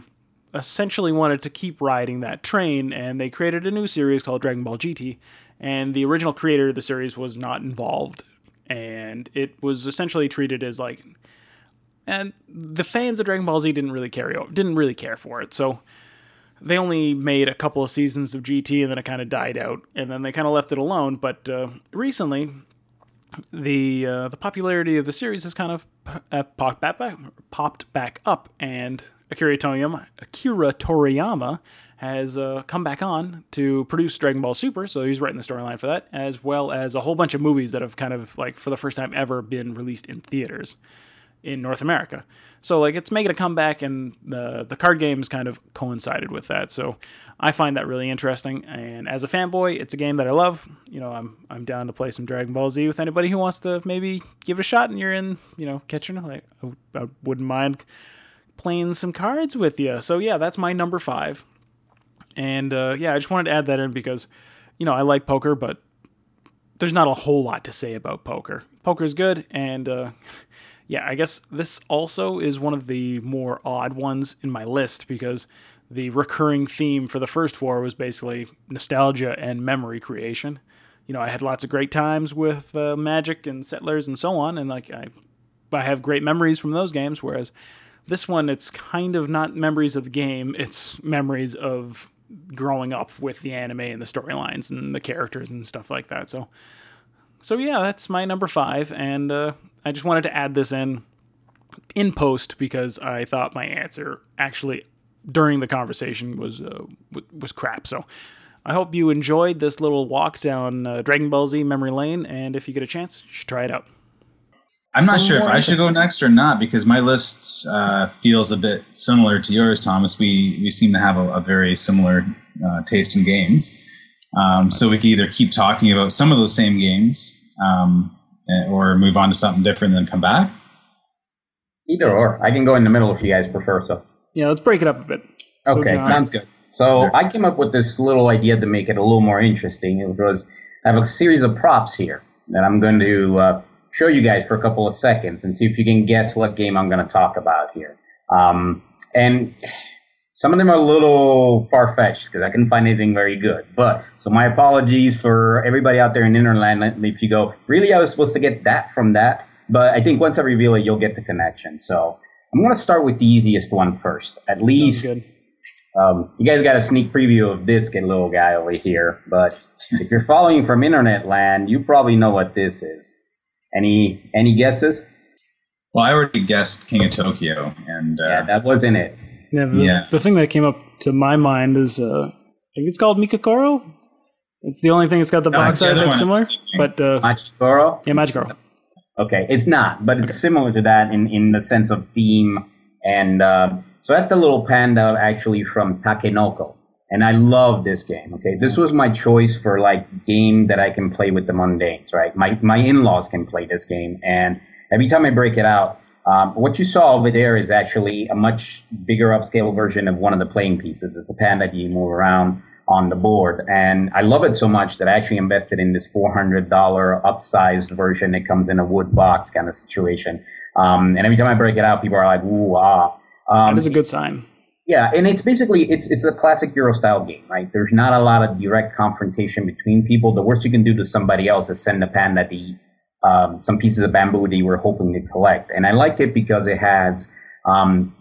Speaker 1: essentially wanted to keep riding that train, and they created a new series called Dragon Ball GT. And the original creator of the series was not involved, and it was essentially treated as like, and the fans of Dragon Ball Z didn't really carry over, didn't really care for it. So they only made a couple of seasons of GT, and then it kind of died out, and then they kind of left it alone. But uh, recently, the uh, the popularity of the series has kind of uh, popped back, popped back up, and Akira Toriyama, Akira Toriyama has uh, come back on to produce Dragon Ball Super, so he's writing the storyline for that, as well as a whole bunch of movies that have kind of like for the first time ever been released in theaters in North America. So like it's making a comeback, and the the card games kind of coincided with that. So I find that really interesting. And as a fanboy, it's a game that I love. You know, I'm I'm down to play some Dragon Ball Z with anybody who wants to maybe give it a shot, and you're in you know Kitchener. Like I, I wouldn't mind playing some cards with you. So yeah, that's my number five. And uh, yeah, I just wanted to add that in because you know I like poker, but there's not a whole lot to say about poker. Poker's good, and uh, (laughs) yeah, I guess this also is one of the more odd ones in my list because the recurring theme for the first four was basically nostalgia and memory creation. You know, I had lots of great times with uh, Magic and Settlers and so on, and like I, I have great memories from those games. Whereas this one, it's kind of not memories of the game; it's memories of growing up with the anime and the storylines and the characters and stuff like that. So, so yeah, that's my number five, and uh, I just wanted to add this in in post because I thought my answer actually during the conversation was uh, was crap. So. I hope you enjoyed this little walk down uh, Dragon Ball Z memory lane, and if you get a chance, you should try it out.
Speaker 3: I'm not sure if I should go next or not because my list uh, feels a bit similar to yours, Thomas. We we seem to have a, a very similar uh, taste in games, um, so we can either keep talking about some of those same games, um, eh, or move on to something different and then come back.
Speaker 2: Either or, I can go in the middle if you guys prefer. So
Speaker 1: yeah, let's break it up a bit.
Speaker 2: Okay, so, sounds good. So sure. I came up with this little idea to make it a little more interesting. It was I have a series of props here that I'm going to uh, show you guys for a couple of seconds and see if you can guess what game I'm going to talk about here. Um, and some of them are a little far fetched because I couldn't find anything very good. But so my apologies for everybody out there in Interland. If you go, really, I was supposed to get that from that. But I think once I reveal it, you'll get the connection. So I'm going to start with the easiest one first. At least um, you guys got a sneak preview of this little guy over here. But (laughs) if you're following from Internet land, you probably know what this is. Any any guesses?
Speaker 3: Well, I already guessed King of Tokyo, and uh,
Speaker 2: yeah, that wasn't it.
Speaker 1: Yeah the, yeah, the thing that came up to my mind is uh, I think it's called Mikokoro. It's the only thing that's got the box art that's similar. But uh,
Speaker 2: Machi Koro?
Speaker 1: Yeah, Machi Koro.
Speaker 2: Okay, it's not, but it's okay. similar to that in, in the sense of theme. And uh, so that's the little panda actually from Takenoko and I love this game. Okay, this was my choice for like game that I can play with the mundanes. Right, my my in laws can play this game, and every time I break it out, um, what you saw over there is actually a much bigger upscale version of one of the playing pieces. It's the pan that you move around on the board, and I love it so much that I actually invested in this four hundred dollar upsized version. It comes in a wood box kind of situation, um, and every time I break it out, people are like, "Ooh, ah."
Speaker 1: Um, that is a good sign
Speaker 2: yeah, and it's basically it's it's a classic Euro style game, right? There's not a lot of direct confrontation between people. The worst you can do to somebody else is send a panda to eat um, some pieces of bamboo that you were hoping to collect. And I like it because it has um,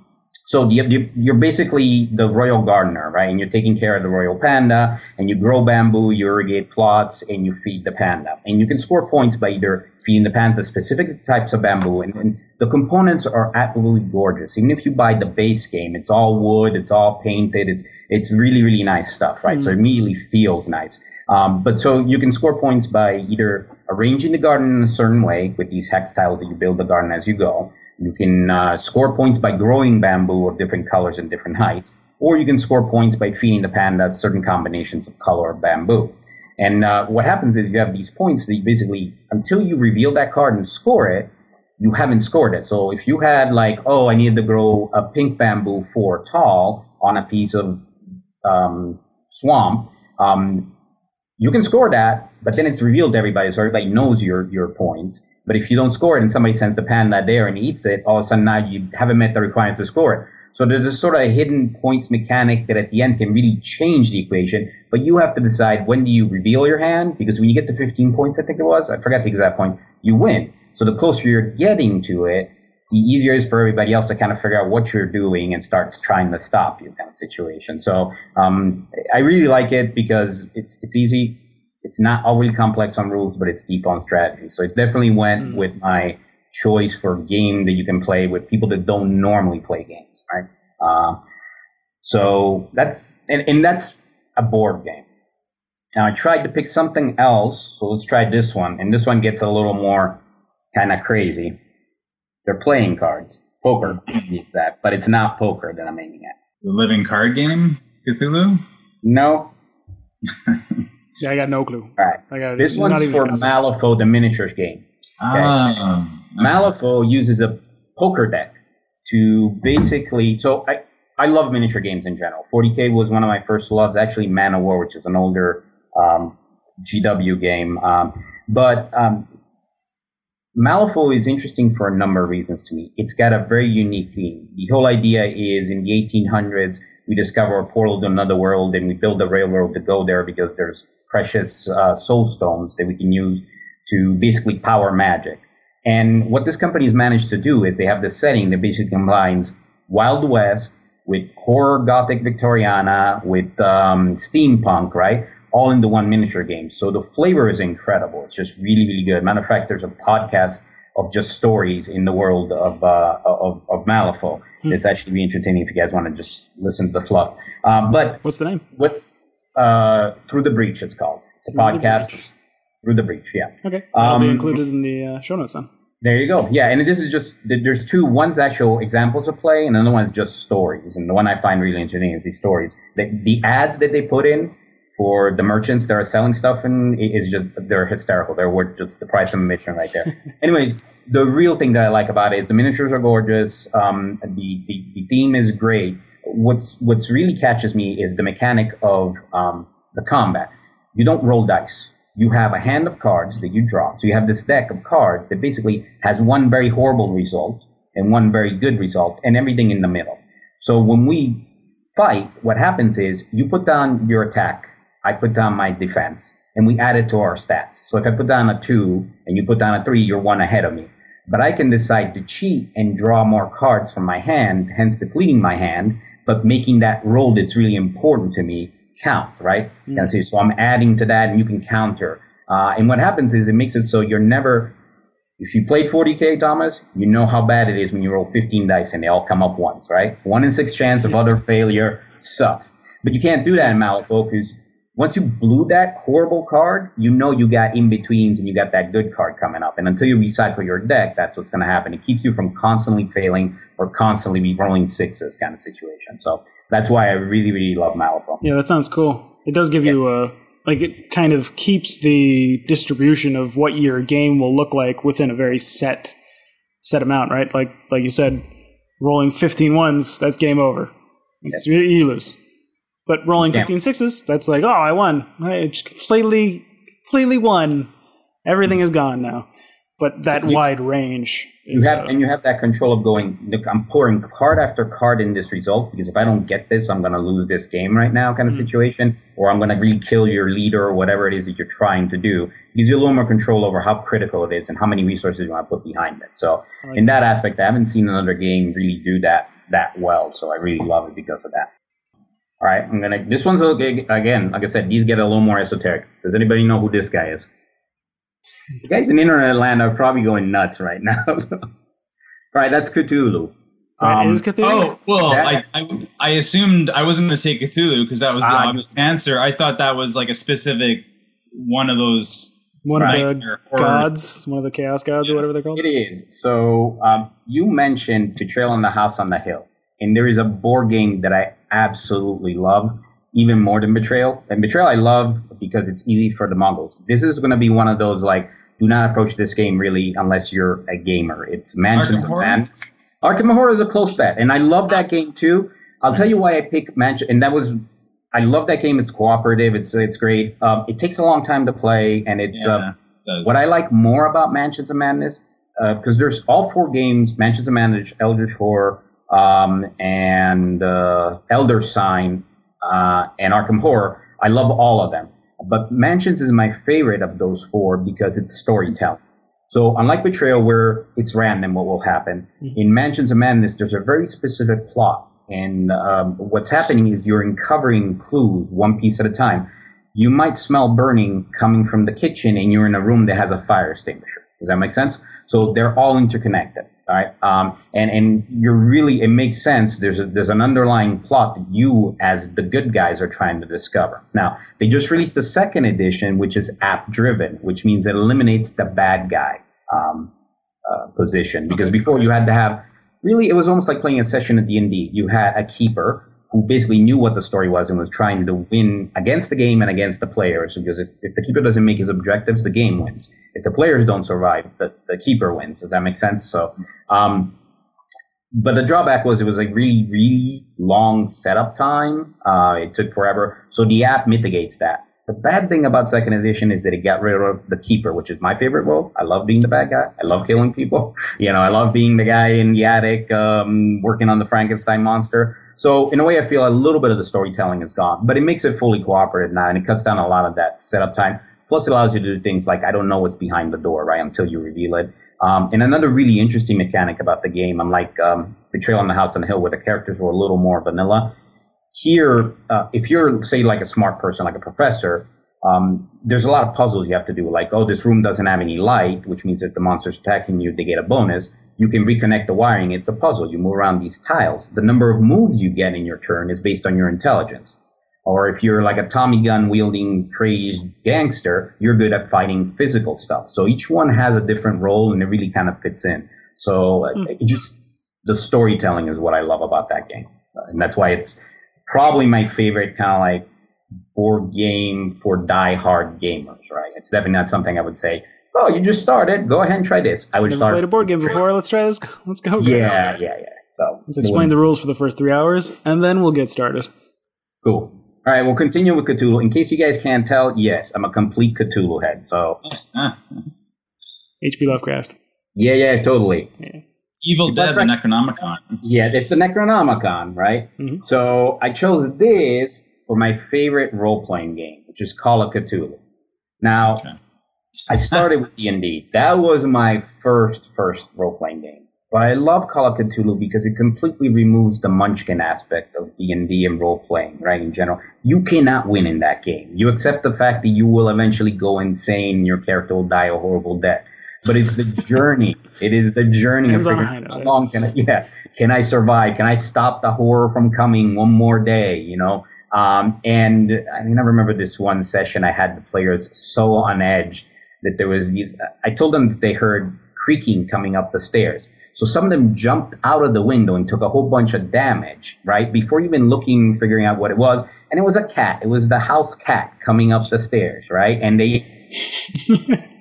Speaker 2: so the, you're basically the royal gardener, right? And you're taking care of the royal panda, and you grow bamboo, you irrigate plots, and you feed the panda. And you can score points by either feeding the panda specific types of bamboo, and, and the components are absolutely gorgeous. Even if you buy the base game, it's all wood, it's all painted, it's it's really really nice stuff, right? Mm. So it immediately feels nice. Um, but so you can score points by either arranging the garden in a certain way with these hex tiles that you build the garden as you go you can uh, score points by growing bamboo of different colors and different heights, or you can score points by feeding the pandas certain combinations of color of bamboo. And uh, what happens is you have these points that you basically, until you reveal that card and score it, you haven't scored it. So if you had like, oh, I needed to grow a pink bamboo four tall on a piece of um, swamp, um, you can score that, but then it's revealed to everybody, so everybody knows your your points. But if you don't score it and somebody sends the panda there and eats it, all of a sudden now you haven't met the requirements to score it. So there's this sort of hidden points mechanic that at the end can really change the equation. But you have to decide when do you reveal your hand, because when you get to 15 points, I think it was, I forgot the exact point, you win. So the closer you're getting to it, the easier it is for everybody else to kind of figure out what you're doing and start trying to stop you kind of situation. So um, I really like it because it's it's easy it's not overly complex on rules, but it's deep on strategy. So it definitely went mm. with my choice for game that you can play with people that don't normally play games, right? Uh, so that's and, and that's a board game. Now I tried to pick something else, so let's try this one. And this one gets a little more kind of crazy. They're playing cards. Poker is that, but it's not poker that I'm aiming at.
Speaker 3: The living card game, Cthulhu.
Speaker 2: No. (laughs)
Speaker 1: Yeah, I got no clue.
Speaker 2: All right.
Speaker 1: I got
Speaker 2: This
Speaker 1: not
Speaker 2: one's
Speaker 1: even
Speaker 2: for
Speaker 1: guessing.
Speaker 2: Malifaux, the miniatures game.
Speaker 3: Ah,
Speaker 2: Malifaux uses a poker deck to basically. So I, I love miniature games in general. 40k was one of my first loves. Actually, Man O' War, which is an older um, GW game. Um, but um, Malifaux is interesting for a number of reasons to me. It's got a very unique theme. The whole idea is in the 1800s, we discover a portal to another world and we build a railroad to go there because there's precious uh, soul stones that we can use to basically power magic. And what this company has managed to do is they have this setting that basically combines Wild West with horror Gothic Victoriana with um, steampunk, right? All in the one miniature game. So the flavor is incredible. It's just really, really good. Matter of fact, there's a podcast of just stories in the world of uh, of, of Malifaux. It's actually really entertaining if you guys want to just listen to the fluff. Um, but
Speaker 1: What's the name?
Speaker 2: what uh, through the breach it's called. It's a
Speaker 1: Through
Speaker 2: podcast.
Speaker 1: Breach.
Speaker 2: Through the breach, yeah.
Speaker 1: Okay, I'll be
Speaker 2: Um,
Speaker 1: included in the uh, show notes then.
Speaker 2: There you go. Yeah, and this is just there's two. One's actual examples of play, and another one's just stories. And the one I find really entertaining is these stories. The, the ads that they put in for the merchants that are selling stuff and it's just they're hysterical. They're worth just the price of admission right there. (laughs) Anyways, the real thing that I like about it is the miniatures are gorgeous. Um, the, the the theme is great. What's what's really catches me is the mechanic of um, the combat. You don't roll dice. You have a hand of cards that you draw. So you have this deck of cards that basically has one very horrible result and one very good result, and everything in the middle. So when we fight, what happens is you put down your attack, I put down my defense, and we add it to our stats. So if I put down a two and you put down a three, you're one ahead of me. But I can decide to cheat and draw more cards from my hand, hence depleting my hand, but making that roll that's really important to me count, right? And so, so I'm adding to that and you can counter. Uh, and what happens is it makes it so you're never, if you played 40K, Thomas, you know how bad it is when you roll 15 dice and they all come up once, right? One in six chance of utter failure sucks. But you can't do that in Malifaux because once you blew that horrible card, you know you got in betweens and you got that good card coming up. And until you recycle your deck, that's what's going to happen. It keeps you from constantly failing or constantly be rolling sixes kind of situation. So that's why I really, really love Malifaux.
Speaker 1: Yeah, that sounds cool. It does give you a uh, like it kind of keeps the distribution of what your game will look like within a very set set amount, right? Like like you said, rolling 15 ones, that's game over. You lose. But rolling
Speaker 2: Yeah.
Speaker 1: 15 sixes, that's like, oh, I won. I just completely completely won. Everything is gone now. But that
Speaker 2: You-
Speaker 1: wide range
Speaker 2: You have
Speaker 1: uh,
Speaker 2: and you have that control of going. Look, I'm pouring card after card in this result because if I don't get this, I'm going to lose this game right now, kind of situation, or I'm going to really kill your leader or whatever it is that you're trying to do. It gives you a little more control over how critical it is and how many resources you want to put behind it. So,
Speaker 1: like
Speaker 2: in that aspect, I haven't seen another game really do that that well. So I really love it because of that. All right, I'm gonna. This one's a, again, like I said, these get a little more esoteric. Does anybody know who this guy is? The guys in internet land are probably going nuts right now. (laughs) so. All right, that's Cthulhu.
Speaker 1: that
Speaker 2: Um,
Speaker 1: is Cthulhu.
Speaker 3: Oh well,
Speaker 2: That-
Speaker 3: I, I I assumed I wasn't going to say Cthulhu because that was the
Speaker 2: Ah,
Speaker 3: obvious answer. I thought that was like a specific one of those
Speaker 1: one of the gods, one of the chaos gods or whatever they're called.
Speaker 2: It is. So um, you mentioned Betrayal on the House on the Hill, and there is a board game that I absolutely love, even more than Betrayal. And Betrayal I love because it's easy for the Mongols. This is going to be one of those like, do not approach this game really unless you're a gamer. It's Mansions of Madness. Arkham Horror is a close bet, and I love that game too. I'll tell you why I pick Mansion, and that was. I love that game. It's cooperative. It's it's great. Um, it takes a long time to play, and it's uh,
Speaker 3: Yeah, does.
Speaker 2: what I like more about Mansions of Madness, because there's all four games: Mansions of Madness, Eldritch Horror, um, and uh, Elder Sign, uh, and Arkham Horror. I love all of them, but Mansions is my favorite of those four because it's storytelling. So unlike Betrayal, where it's random what will happen, in Mansions of Madness, there's a very specific plot. And um, what's happening is you're uncovering clues one piece at a time. You might smell burning coming from the kitchen, and you're in a room that has a fire extinguisher. Does that make sense? So they're all interconnected, right? Um, and and you're really it makes sense. There's a, there's an underlying plot that you, as the good guys, are trying to discover. Now they just released the second edition, which is app driven, which means it eliminates the bad guy. Um, uh, position because before you had to have really it was almost like playing a session at D&D. You had a keeper who basically knew what the story was and was trying to win against the game and against the players because if, if the keeper doesn't make his objectives, the game wins. If the players don't survive, the, the keeper wins. Does that make sense? So, um, but the drawback was it was a really, really long setup time. Uh, it took forever. So the app mitigates that. The bad thing about second edition is that it got rid of the keeper, which is my favorite role. I love being the bad guy. I love killing people. (laughs) You know, I love being the guy in the attic, um, working on the Frankenstein monster. So in a way, I feel a little bit of the storytelling is gone, but it makes it fully cooperative now, and it cuts down a lot of that setup time. Plus, it allows you to do things like I don't know what's behind the door, right, until you reveal it. Um, and another really interesting mechanic about the game, unlike um, Betrayal on the House on the Hill, where the characters were a little more vanilla, here, uh, if you're, say, like a smart person, like a professor, um, there's a lot of puzzles you have to do. Like, oh, this room doesn't have any light, which means if the monster's attacking you, they get a bonus. You can reconnect the wiring. It's a puzzle. You move around these tiles. The number of moves you get in your turn is based on your intelligence. Or if you're like a Tommy gun wielding crazed gangster, you're good at fighting physical stuff. So each one has a different role and it really kind of fits in. So mm. it just the storytelling is what I love about that game. And that's why it's probably my favorite kind of like board game for die-hard gamers, right? It's definitely not something I would say, oh, you just started. Go ahead and try this. I would
Speaker 1: Never
Speaker 2: start.
Speaker 1: played a board game before. Let's try this. (laughs) Let's go. Guys.
Speaker 2: Yeah, yeah, yeah. So
Speaker 1: let's explain the rules for the first three hours, and then we'll get started.
Speaker 2: Cool. All right, we'll continue with Cthulhu. In case you guys can't tell, yes, I'm a complete Cthulhu head. So
Speaker 1: H.P. Lovecraft.
Speaker 2: Yeah, yeah, totally. Yeah.
Speaker 3: Evil Dead, the Necronomicon.
Speaker 2: Yeah, it's the Necronomicon, right? Mm-hmm. So I chose this for my favorite role playing game, which is Call of Cthulhu. Now, okay. I started with D&D. That was my first first role playing game. But I love Call of Cthulhu because it completely removes the Munchkin aspect of D&D and role playing, right? In general, you cannot win in that game. You accept the fact that you will eventually go insane, your character will die a horrible death. But it's the (laughs) journey. it is the journey of figuring how long can I, yeah, can I survive? Can I stop the horror from coming one more day? You know, um, and I mean, I remember this one session I had the players so on edge that there was these. I told them that they heard creaking coming up the stairs. So some of them jumped out of the window and took a whole bunch of damage, right? Before even looking, figuring out what it was. And it was a cat. It was the house cat coming up the stairs, right? And they (laughs)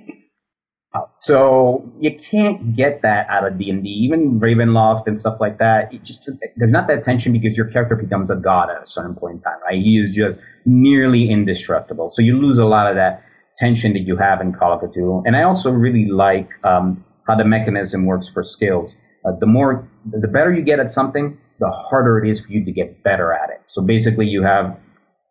Speaker 2: So you can't get that out of D and D, even Ravenloft and stuff like that. It just there's not that tension because your character becomes a god at a certain point in time, right? He is just nearly indestructible. So you lose a lot of that tension that you have in Cthulhu. And I also really like um, how the mechanism works for skills. Uh, the more, the better you get at something, the harder it is for you to get better at it. So basically, you have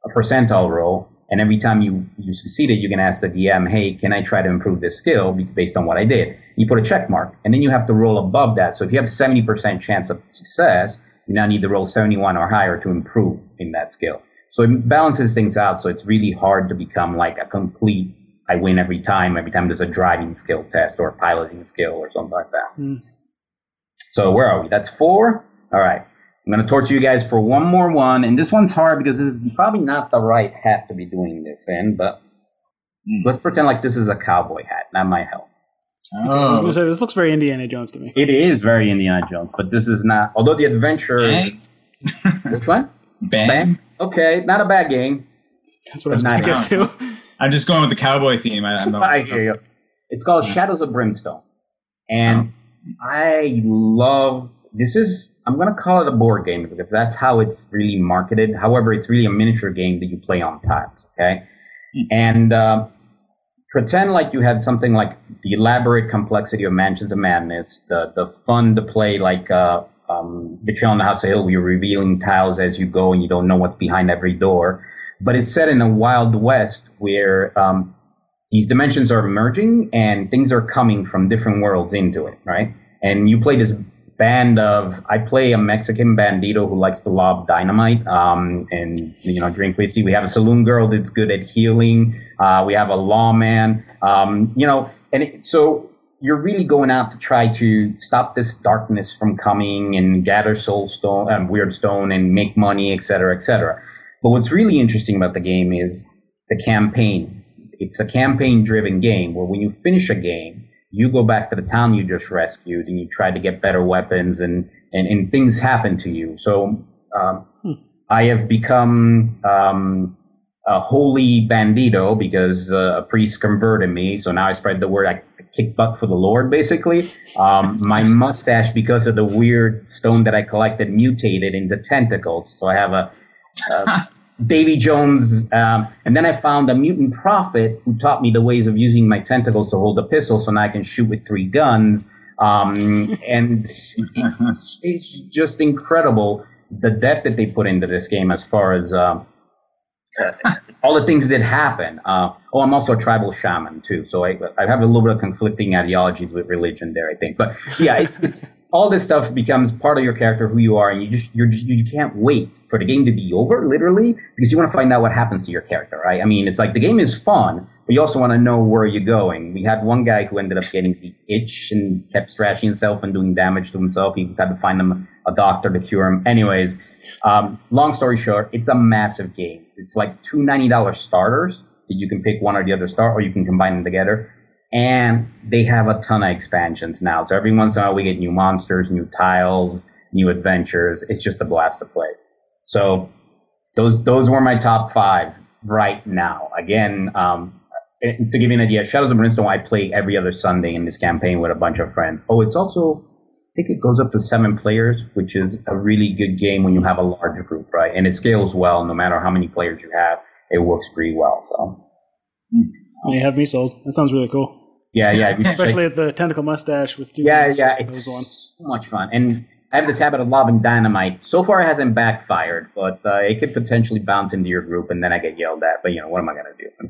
Speaker 2: a percentile roll, and every time you, you succeeded, you can ask the DM, hey, can I try to improve this skill based on what I did? You put a check mark, and then you have to roll above that. So if you have 70% chance of success, you now need to roll 71 or higher to improve in that skill. So it balances things out. So it's really hard to become like a complete, I win every time, every time there's a driving skill test or a piloting skill or something like that. Mm. So where are we? That's four? All right. I'm going to torture you guys for one more one. And this one's hard because this is probably not the right hat to be doing this in, but mm. let's pretend like this is a cowboy hat. That might help.
Speaker 1: Oh. I was going to say, this looks very Indiana Jones to me.
Speaker 2: It is very Indiana Jones, but this is not. Although the adventure.
Speaker 3: Bang.
Speaker 2: which one?
Speaker 3: Bang. Bang.
Speaker 2: Okay, not a bad game.
Speaker 1: That's what I guess too. (laughs)
Speaker 3: I'm just going with the cowboy theme. I,
Speaker 2: I hear you. It's called Shadows of Brimstone. And oh. I love this is I'm going to call it a board game because that's how it's really marketed. However, it's really a miniature game that you play on tiles. Okay, mm. and uh, pretend like you had something like the elaborate complexity of Mansions of Madness, the the fun to play like uh, um, Betrayal on the House of Hill, you're revealing tiles as you go and you don't know what's behind every door. But it's set in a wild west where um, these dimensions are merging and things are coming from different worlds into it, right? And you play this band of I play a Mexican bandito who likes to lob dynamite um, and you know drink whiskey. We have a saloon girl that's good at healing. Uh, we have a lawman. Um, you know, and it, so you're really going out to try to stop this darkness from coming and gather soul stone, um, weird stone, and make money, et cetera, et cetera. But what's really interesting about the game is the campaign. It's a campaign-driven game where when you finish a game you go back to the town you just rescued and you try to get better weapons and, and, and things happen to you. So um, hmm. I have become um, a holy bandito because uh, a priest converted me. So now I spread the word. I kick butt for the Lord, basically. Um, my mustache, because of the weird stone that I collected, mutated into tentacles. So I have a, a (laughs) Davy Jones, um, and then I found a mutant prophet who taught me the ways of using my tentacles to hold a pistol, so now I can shoot with three guns. Um, (laughs) and it's, it's, just incredible the depth that they put into this game as far as uh, (laughs) all the things that happen. Uh, oh, I'm also a tribal shaman too, so I, I have a little bit of conflicting ideologies with religion there, I think. But yeah, it's it's (laughs) all this stuff becomes part of your character, who you are, and you just you're just you can't wait for the game to be over, literally, because you want to find out what happens to your character, right? I mean, it's like the game is fun, but you also want to know where you're going. We had one guy who ended up getting the itch and kept scratching himself and doing damage to himself. He had to find him a doctor to cure him. Anyways, um, long story short, it's a massive game. It's like two ninety dollars starters you can pick one or the other star, or you can combine them together and they have a ton of expansions now. So every once in a while we get new monsters, new tiles, new adventures. It's just a blast to play. So those those were my top five right now. Again, um, to give you an idea, Shadows of Brimstone I play every other Sunday in this campaign with a bunch of friends. Oh, it's also I think it goes up to seven players, which is a really good game when you have a large group, right? And it scales well no matter how many players you have. It works pretty well. So.
Speaker 1: You have me sold. That sounds really cool.
Speaker 2: Yeah, yeah. (laughs)
Speaker 1: Especially at the tentacle mustache with two.
Speaker 2: Yeah, yeah. It's so much fun. And I have this habit of lobbing dynamite. So far, it hasn't backfired, but uh, it could potentially bounce into your group, and then I get yelled at. But you know, what am I going to do?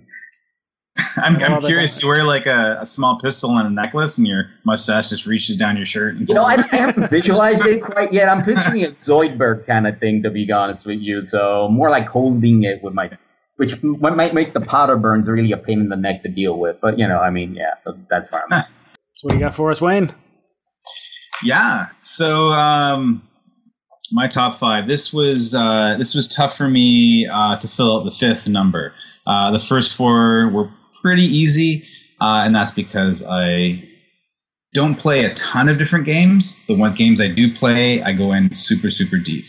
Speaker 2: (laughs)
Speaker 3: I'm, I'm curious. You wear like a, a, small pistol and a necklace, and your mustache just reaches down your shirt.
Speaker 2: you know, I, I, haven't visualized it (laughs) quite yet. I'm picturing a Zoidberg kind of thing, to be honest with you. So more like holding it with my which might make the powder burns really a pain in the neck to deal with. But you know, I mean, yeah, so that's fine. (laughs) so
Speaker 1: what you got for us, Wayne?
Speaker 3: Yeah, so um, my top five. This was uh, this was tough for me uh, to fill out the fifth number. Uh, the first four were pretty easy, uh, and that's because I don't play a ton of different games. The one games I do play, I go in super super deep.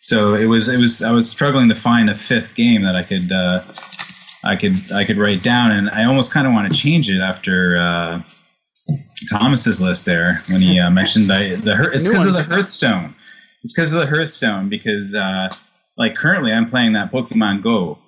Speaker 3: So it was it was I was struggling to find a fifth game that I could uh, I could I could write down, and I almost kind of want to change it after uh, Thomas's list there when he uh, (laughs) mentioned the the it's because of the Hearthstone. It's because of the Hearthstone because uh, like currently I'm playing that Pokemon Go,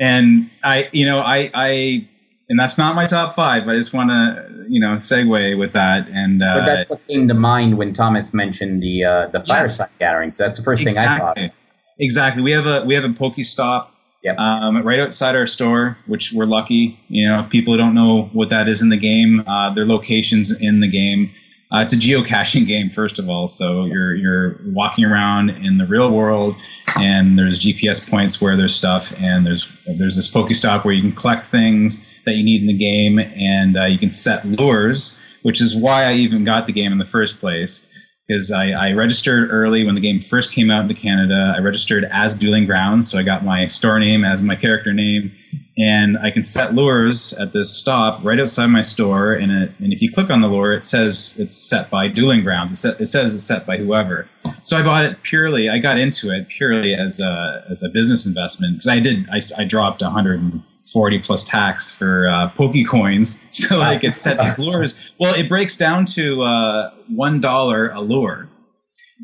Speaker 3: and I you know I I and that's not my top five. I just want to, you know, segue with that. And
Speaker 2: uh, but that's what came to mind when Thomas mentioned the uh, the fireside yes, gathering. So that's the first exactly. thing I thought.
Speaker 3: Exactly. We have a we have a Pokestop yep. um, right outside our store, which we're lucky. You know, if people don't know what that is in the game, uh, their locations in the game. Uh, it's a geocaching (laughs) game, first of all. So you're you're walking around in the real world, and there's GPS points where there's stuff, and there's there's this Pokestop where you can collect things that you need in the game, and uh, you can set lures, which is why I even got the game in the first place because I, I, registered early when the game first came out into Canada. I registered as Dueling Grounds, so I got my store name as my character name, and I can set lures at this stop right outside my store. And it, and if you click on the lure, it says it's set by Dueling Grounds. It, set, it says it's set by whoever. So I bought it purely. I got into it purely as a as a business investment because I did. I, I dropped 140 plus tax for uh, Pokecoins. (laughs) So I could set these lures. Well, it breaks down to uh, $1 a lure.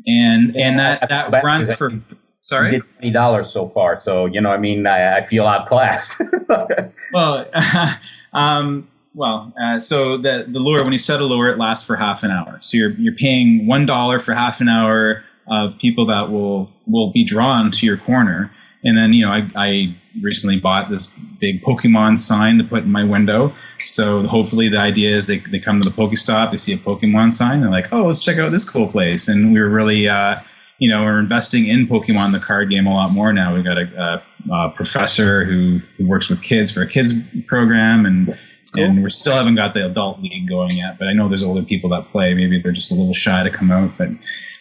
Speaker 3: And, and that, that runs for, sorry?
Speaker 2: did $20 so far. So, you know, I mean, I, I feel outclassed. (laughs)
Speaker 3: well, (laughs) um, well, uh, so the, the lure, when you set a lure, it lasts for half an hour. So you're, you're paying $1 for half an hour of people that will, will be drawn to your corner. And then, you know, I, I recently bought this big Pokemon sign to put in my window. So hopefully the idea is they, they come to the Pokestop, they see a Pokemon sign, they're like, oh, let's check out this cool place. And we are really, uh, you know, we're investing in Pokemon, the card game, a lot more now. We've got a, a, a professor who, who works with kids for a kids program, and Cool. And we still haven't got the adult league going yet, but I know there's older people that play. Maybe they're just a little shy to come out. But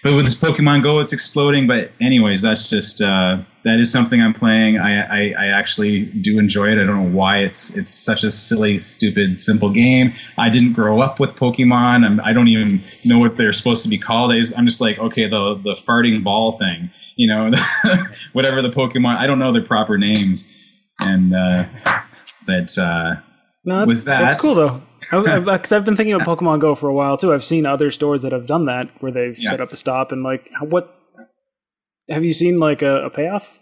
Speaker 3: but with this Pokemon Go, it's exploding. But anyways, that's just uh, that is something I'm playing. I, I, I actually do enjoy it. I don't know why it's it's such a silly, stupid, simple game. I didn't grow up with Pokemon. I'm, I do not even know what they're supposed to be called. I am just like okay, the the farting ball thing, you know, (laughs) whatever the Pokemon. I don't know their proper names, and uh, that. Uh,
Speaker 1: no, that's, with that, that's cool though. (laughs) Because I've been thinking about Pokemon Go for a while too. I've seen other stores that have done that where they've yeah. set up the stop and like what have you seen like a, a payoff?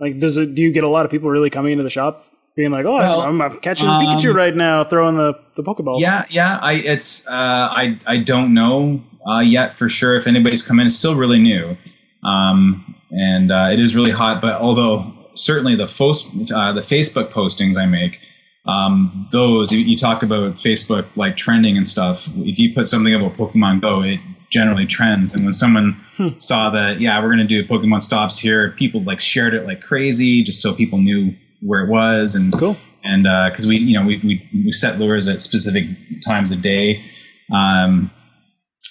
Speaker 1: Like, does it? Do you get a lot of people really coming into the shop being like, "Oh, well, I'm, I'm, catching um, Pikachu right now, throwing the the Pokeballs"?
Speaker 3: Yeah, yeah. I it's uh, I I don't know uh, yet for sure if anybody's come in. It's still really new, um, and uh, it is really hot. But although certainly the fo- uh, the Facebook postings I make um, those you, talk about Facebook like trending and stuff. If you put something about Pokemon Go, it generally trends. And when someone hmm. saw that, yeah, we're going to do Pokemon stops here, people like shared it like crazy, just so people knew where it was. And
Speaker 1: cool.
Speaker 3: And because uh, we, you know, we, we we set lures at specific times a day. Um,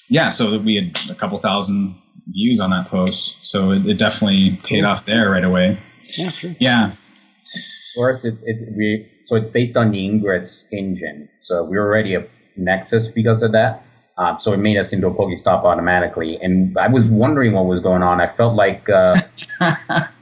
Speaker 3: yeah, so we had a couple thousand views on that post, so it, it definitely paid off there right away.
Speaker 1: Yeah, sure.
Speaker 3: Yeah.
Speaker 2: For us, it's it's we so it's based on the Ingress engine. So we're already a Nexus because of that. Um, so it made us into a Pokestop automatically. And I was wondering what was going on. I felt like uh, (laughs)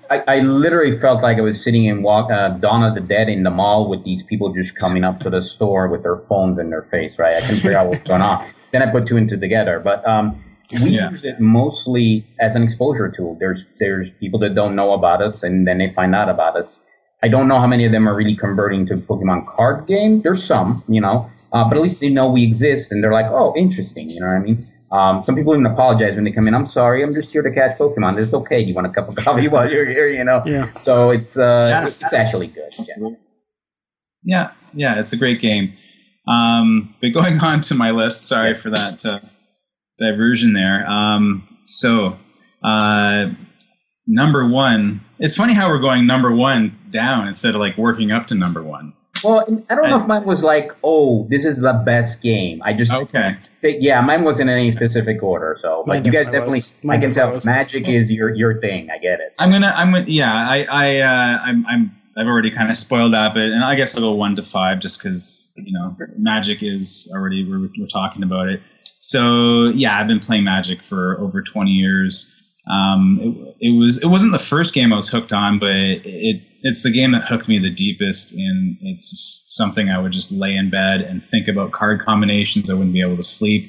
Speaker 2: I, I, literally felt like I was sitting in walk, uh, Dawn of the Dead in the mall with these people just coming up to the store with their phones in their face. Right? I couldn't figure out what's going on. (laughs) Then I put two and two together. But um, we yeah. use it mostly as an exposure tool. There's there's people that don't know about us, and then they find out about us. I don't know how many of them are really converting to Pokemon card game. There's some, you know, uh, but at least they know we exist and they're like, oh, interesting. You know what I mean? Um, some people even apologize when they come in. I'm sorry, I'm just here to catch Pokemon. It's okay. You want a cup of (laughs) coffee while you're here, you know?
Speaker 1: Yeah.
Speaker 2: So it's uh, yeah. it's actually good.
Speaker 3: Yeah. yeah, yeah, it's a great game. Um, but going (laughs) on to my list, sorry yeah. for that uh, diversion there. Um, so uh, number one. It's funny how we're going number one down instead of like working up to number one.
Speaker 2: Well, I don't know if mine was like, oh, this is the best game. I just
Speaker 3: okay.
Speaker 2: yeah, mine wasn't in any specific order. So, but you guys definitely, I can tell, was. Magic is your your thing. I get it.
Speaker 3: I'm gonna, I'm gonna, yeah, I, I, uh, I'm, I'm, I've already kind of spoiled that bit, and I guess I'll go one to five just because you know Magic is already we're, we're talking about it. So yeah, I've been playing Magic for over 20 years. Um, it, it, was it wasn't the first game I was hooked on, but it, it, it's the game that hooked me the deepest, and it's something I would just lay in bed and think about card combinations. I wouldn't be able to sleep.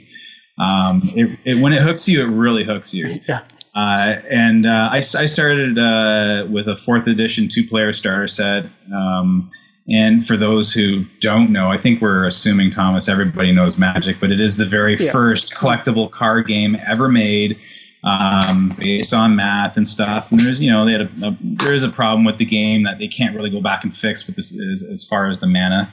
Speaker 3: Um, it, when it hooks you, it really hooks you. (laughs)
Speaker 1: Yeah.
Speaker 3: Uh, and uh, I, I, started uh, with a fourth edition two player starter set. Um, and for those who don't know, I think we're assuming Thomas everybody knows Magic, but it is the very yeah. first collectible card game ever made um, based on math and stuff. And there's, you know, they had a, a, there is a problem with the game that they can't really go back and fix with this as, as far as the mana,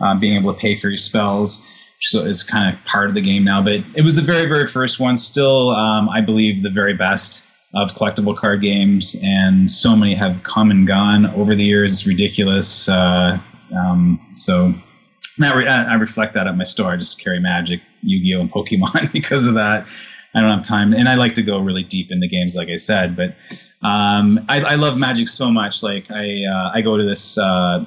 Speaker 3: um, being able to pay for your spells. So it's kind of part of the game now, but it was the very, very first one. Still, um, I believe the very best of collectible card games, and so many have come and gone over the years. It's ridiculous. Uh, um, so re- I reflect that at my store. I just carry Magic, Yu-Gi-Oh, and Pokemon (laughs) because of that. I don't have time, and I like to go really deep into games, like I said. But um, I, I, love Magic so much. Like I, uh, I go to this uh,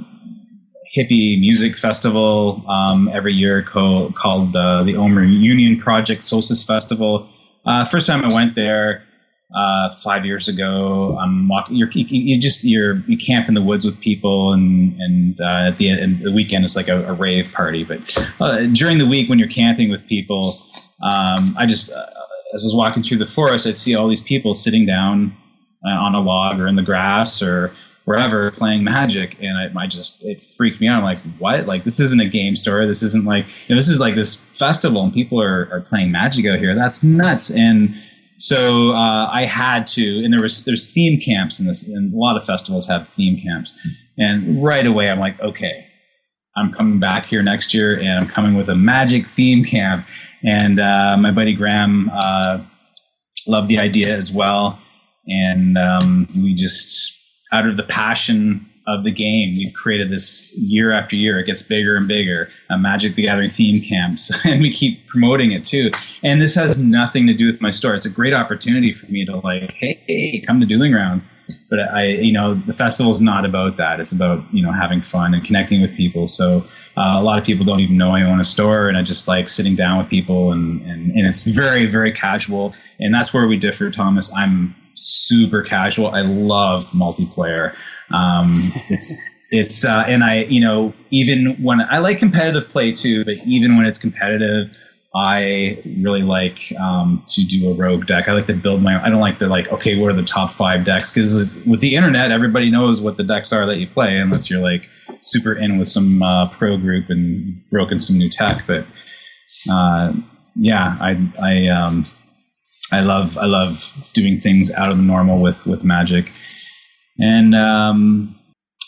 Speaker 3: hippie music festival um, every year co- called uh, the Omer Union Project Solstice Festival. Uh, first time I went there uh, five years ago. I'm walking. You're, you, you, just you're you camp in the woods with people, and and uh, at the end the weekend it's like a, a rave party. But during the week when you're camping with people, um, I just as I was walking through the forest, I'd see all these people sitting down uh, on a log or in the grass or wherever playing magic. And I, I, just it freaked me out. I'm like what? Like this isn't a game store. This isn't like you know this is like this festival and people are, are playing magic out here. That's nuts. And so uh, i had to and there was there's theme camps in this and a lot of festivals have theme camps. And right away i'm like okay i'm coming back here next year and i'm coming with a magic theme camp and uh, my buddy Graham uh, loved the idea as well. And um, we just, out of the passion of the game. We've created this year after year. It gets bigger and bigger. Uh, Magic the Gathering theme camps, (laughs) and we keep promoting it too. And this has nothing to do with my store. It's a great opportunity for me to like, hey, hey come to Dueling Grounds. But I, you know, the festival is not about that. It's about you know having fun and connecting with people. So uh, a lot of people don't even know I own a store, and I just like sitting down with people, and and, and it's very very casual. And that's where we differ, Thomas. I'm super casual. I love multiplayer. Um, it's (laughs) it's uh, and I you know even when I like competitive play too, but even when it's competitive, I really like um, to do a rogue deck. I like to build my. I don't like the like okay, what are the top five decks? Because with the internet, everybody knows what the decks are that you play, unless you're like super in with some uh, pro group and broken some new tech. But uh, yeah, I I um, I love I love doing things out of the normal with with magic, and um,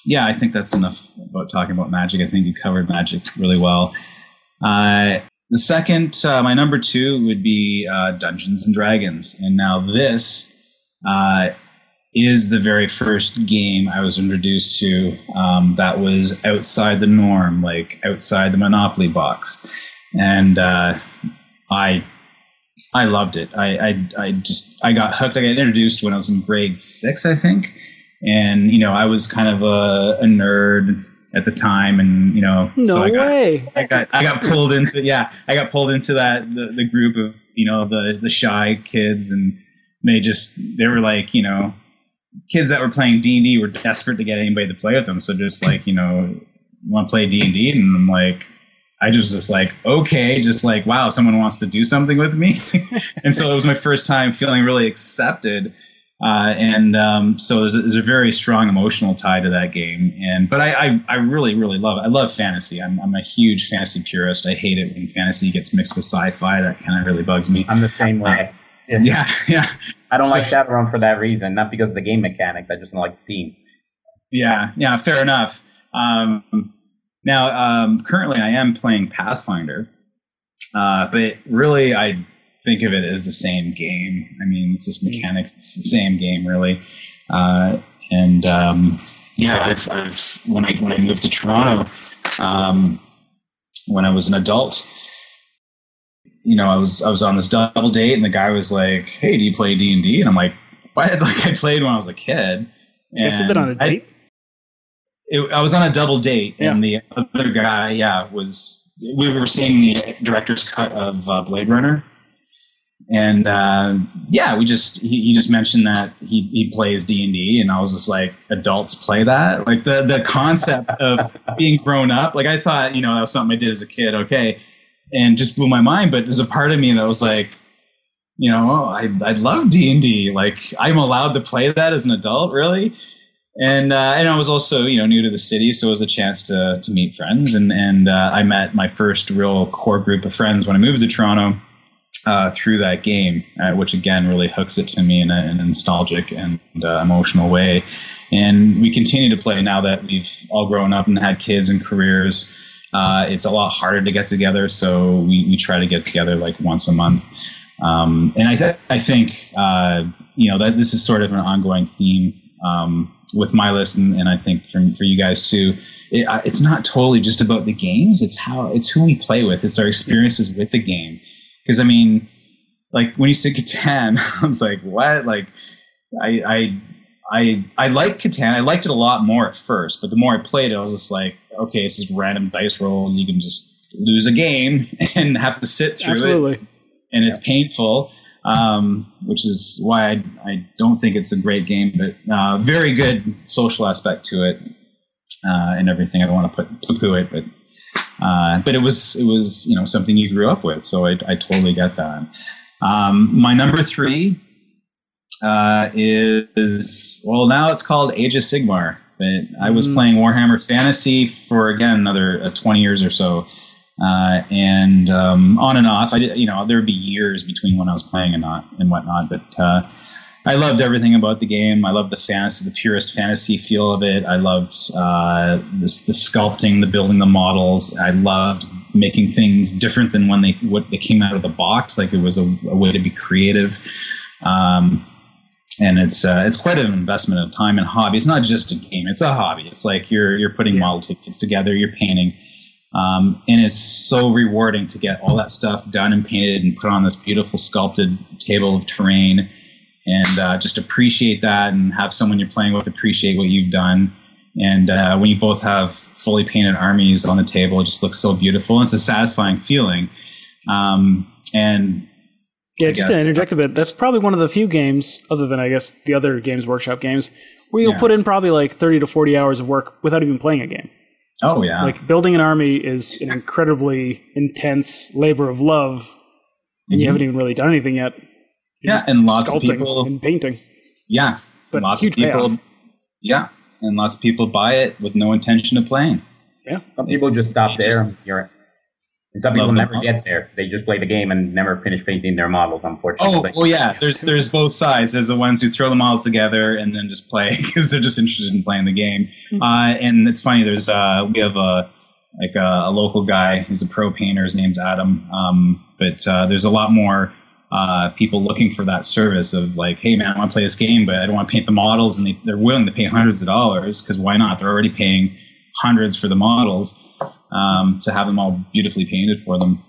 Speaker 3: yeah, I think that's enough about talking about magic. I think you covered magic really well. Uh, the second, uh, my number two would be uh, Dungeons and Dragons, and now this uh, is the very first game I was introduced to um, that was outside the norm, like outside the Monopoly box, and uh, I I loved it. I, I, I just I got hooked. I got introduced when I was in grade six, I think, and you know I was kind of a, a nerd at the time, and you know,
Speaker 1: no
Speaker 3: so I got,
Speaker 1: way.
Speaker 3: I got I got pulled into yeah, I got pulled into that the, the group of you know the the shy kids, and they just they were like you know kids that were playing D and D were desperate to get anybody to play with them, so just like you know want to play D and D, and I'm like I just was just like, okay, just like, wow, someone wants to do something with me. (laughs) (laughs) and so it was my first time feeling really accepted. Uh, and um, so there's a, there's a, very strong emotional tie to that game. And but I, I, I really really love it. I love fantasy. I'm, I'm a huge fantasy purist. I hate it when fantasy gets mixed with sci-fi. That kind of really bugs me.
Speaker 2: I'm the same way.
Speaker 3: It's, yeah, (laughs) yeah.
Speaker 2: I don't so, like Shadowrun for that reason, not because of the game mechanics. I just don't like the theme.
Speaker 3: Yeah, yeah, fair enough. Um, now, um, currently, I am playing Pathfinder, uh, but really, I think of it as the same game. I mean, it's just mechanics. It's the same game, really. Uh, and um, yeah, I've, I've, when I when I moved to Toronto, um, when I was an adult, you know, I was I was on this double date, and the guy was like, "Hey, do you play D and D?" And I'm like, "What?" (laughs) Like I played when I was a kid.
Speaker 1: And I said that on a date. I,
Speaker 3: it, I was on a double date, yeah. and the other guy, yeah, was we were seeing the director's cut of uh, Blade Runner, and uh, yeah, we just he, he, just mentioned that he, he plays D and D, and I was just like, adults play that, like the the concept of (laughs) being grown up. Like I thought, you know, that was something I did as a kid, okay, and just blew my mind. But there's a part of me that was like, you know, oh, I I love D and D. Like I'm allowed to play that as an adult, really and uh, and I was also you know new to the city, so it was a chance to to meet friends, and and uh, I met my first real core group of friends when I moved to Toronto uh, through that game, uh, which again really hooks it to me in a, in a nostalgic and uh, emotional way. And we continue to play now that we've all grown up and had kids and careers. Uh, it's a lot harder to get together, so we, we try to get together like once a month. Um, and I, th- I think you know that this is sort of an ongoing theme um, with my list, and, and I think for, for you guys too, it, uh, it's not totally just about the games. It's how it's who we play with. It's our experiences with the game. Because I mean, like when you say (laughs) Catan, I was like, what? Like, I I I I like Catan. I liked it a lot more at first, but the more I played it, I was just like, okay, this is random dice roll. You can just lose a game (laughs) and have to sit through
Speaker 1: Absolutely.
Speaker 3: it, and it's painful um, which is why I, I, don't think it's a great game, but uh, very good social aspect to it uh, and everything. I don't want to put poo-poo it, but uh, but it was it was you know something you grew up with, so I, I totally get that. Um, my number three uh, is well now it's called Age of Sigmar, but I was mm. playing Warhammer Fantasy for again another uh, twenty years or so. Uh, and um, on and off. I did, you know, there would be years between when I was playing and not and whatnot. But uh, I loved everything about the game. I loved the fantasy, the purest fantasy feel of it. I loved uh, this, the sculpting, the building the models. I loved making things different than when they what they came out of the box. Like it was a, a way to be creative. Um, and it's uh, it's quite an investment of time and hobby. It's not just a game; it's a hobby. It's like you're you're putting model tickets together, you're painting, um, and it's so rewarding to get all that stuff done and painted and put on this beautiful sculpted table of terrain, and uh, just appreciate that and have someone you're playing with appreciate what you've done. And uh, when you both have fully painted armies on the table, it just looks so beautiful. And it's a satisfying feeling. Um, and
Speaker 1: yeah, I just guess. to interject a bit, that's probably one of the few games, other than I guess the other Games Workshop games, where you'll yeah. put in probably like 30 to 40 hours of work without even playing a game.
Speaker 3: Oh, yeah.
Speaker 1: Like building an army is an incredibly intense labor of love, and mm-hmm. you haven't even really done anything yet.
Speaker 3: You're yeah, and lots of people.
Speaker 1: And painting.
Speaker 3: Yeah.
Speaker 1: But
Speaker 3: lots
Speaker 1: of
Speaker 3: people.
Speaker 1: Payoff.
Speaker 3: Yeah. And lots of people buy it with no intention of playing.
Speaker 1: Yeah.
Speaker 2: Some people just stop there. Just, You're and some people never get there. They just play the game and never finish painting their models, unfortunately.
Speaker 3: Oh, well, yeah. There's (laughs) there's both sides. There's the ones who throw the models together and then just play (laughs) because they're just interested in playing the game. Mm-hmm. Uh, and it's funny. There's uh, we have a like a, a, local guy. He's a pro painter. His name's Adam. Um, but uh, there's a lot more uh, people looking for that service of like, hey man, I want to play this game, but I don't want to paint the models, and they, they're willing to pay hundreds of dollars because why not? They're already paying hundreds for the models um, to have them all beautifully painted for them.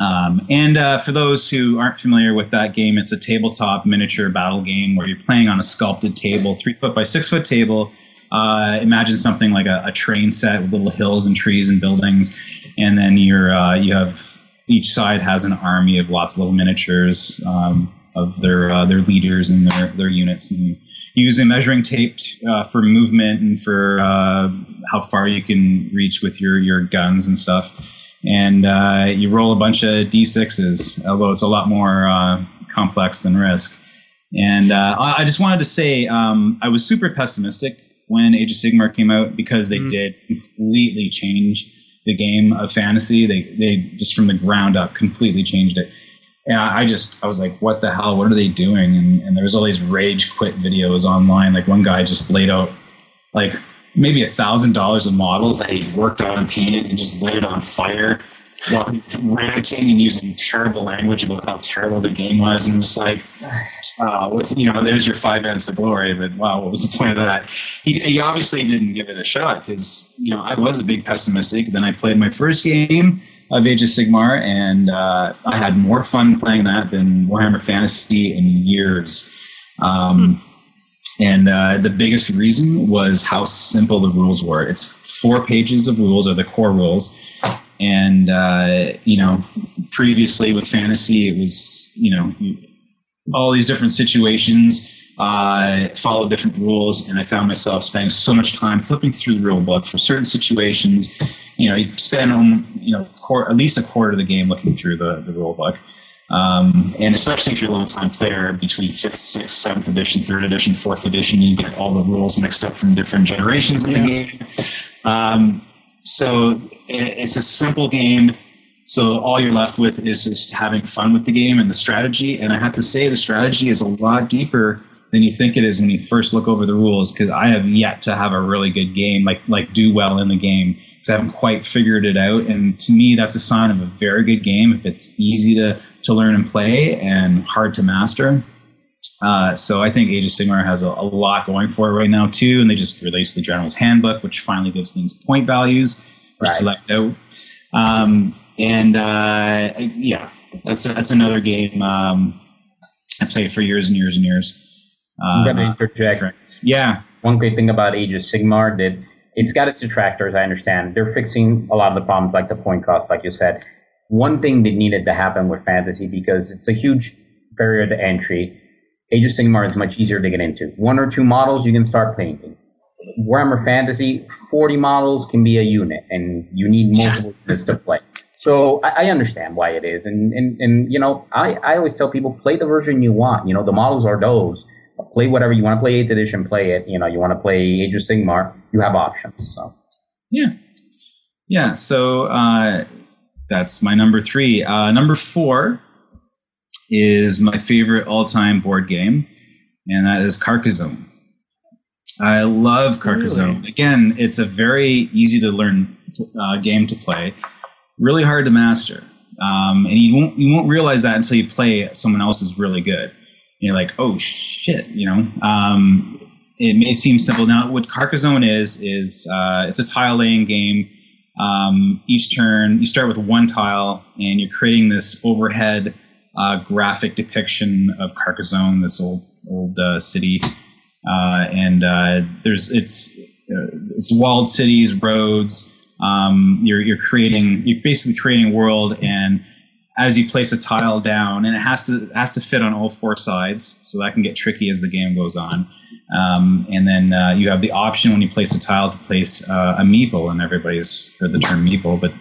Speaker 3: Um, and uh, for those who aren't familiar with that game, it's a tabletop miniature battle game where you're playing on a sculpted table, three foot by six foot table. Uh, imagine something like a, a, train set with little hills and trees and buildings, and then you're uh, you have each side has an army of lots of little miniatures um, of their uh, their leaders and their their units. And using measuring tape uh, for movement and for uh, how far you can reach with your your guns and stuff. And uh, you roll a bunch of d6s, although it's a lot more uh, complex than Risk. And uh, I just wanted to say um, I was super pessimistic when Age of Sigmar came out because they mm. did completely change the game of fantasy. They they just from the ground up completely changed it and I just I was like, what the hell? What are they doing? And, and there was all these rage quit videos online. Like one guy just laid out like maybe a thousand dollars of models that he worked on and painted and just lit it on fire while ranting and using terrible language about how terrible the game was. And just like, (sighs) uh, what's you know, there's your five minutes of glory. But wow, what was the point of that? He, he obviously didn't give it a shot because you know I was a big pessimistic. Then I played my first game of Age of Sigmar, and uh, I had more fun playing that than Warhammer Fantasy in years. Um, and uh, the biggest reason was how simple the rules were. It's four pages of rules, are the core rules. And, uh, you know, previously with fantasy, it was, you know, all these different situations uh, follow different rules, and I found myself spending so much time flipping through the rule book for certain situations. You know, you spend you know at least a quarter of the game looking through the, the rule book. Um, and especially if you're a long time player between fifth, sixth, seventh edition, third edition, fourth edition, you get all the rules mixed up from different generations of the game. Um, so it's a simple game. So all you're left with is just having fun with the game and the strategy. And I have to say, the strategy is a lot deeper than you think it is when you first look over the rules because I have yet to have a really good game, like like do well in the game because I haven't quite figured it out. And to me, that's a sign of a very good game if it's easy to to learn and play and hard to master. Uh, so I think Age of Sigmar has a, a, lot going for it right now too, and they just released the General's Handbook, which finally gives things point values, which right. is left out. Um, and uh, yeah, that's that's another game um, I played for years and years and years.
Speaker 2: I'm gonna uh, interject.
Speaker 3: Yeah.
Speaker 2: One great thing about Age of Sigmar that it's got its detractors. I understand they're fixing a lot of the problems, like the point cost, like you said. One thing that needed to happen with fantasy because it's a huge barrier to entry. Age of Sigmar is much easier to get into. One or two models, you can start painting. Warhammer Fantasy, 40 models can be a unit, and you need multiple yeah. units to play. So I, I, understand why it is, and and and you know, I I always tell people play the version you want. You know, the models are those play whatever you want to play 8th edition play it you know you want to play age of sigmar you have options so.
Speaker 3: Yeah. Yeah so uh, that's my number three. Uh, number four is my favorite all-time board game and that is carcassonne. I love carcassonne. Really? again it's a very easy to learn uh, game to play really hard to master. Um, and you won't you won't realize that until you play someone else is really good you're like, oh shit, you know. Um, it may seem simple. Now, what Carcassonne is is uh, it's a tile laying game. Um, each turn, you start with one tile, and you're creating this overhead uh, graphic depiction of Carcassonne, this old old uh, city. Uh, and uh, there's it's uh, it's walled cities, roads. Um, you're you're creating you're basically creating a world and as you place a tile down, and it has to has to fit on all four sides, so that can get tricky as the game goes on. Um, and then uh, you have the option when you place a tile to place uh, a meeple, and everybody's heard the term meeple, but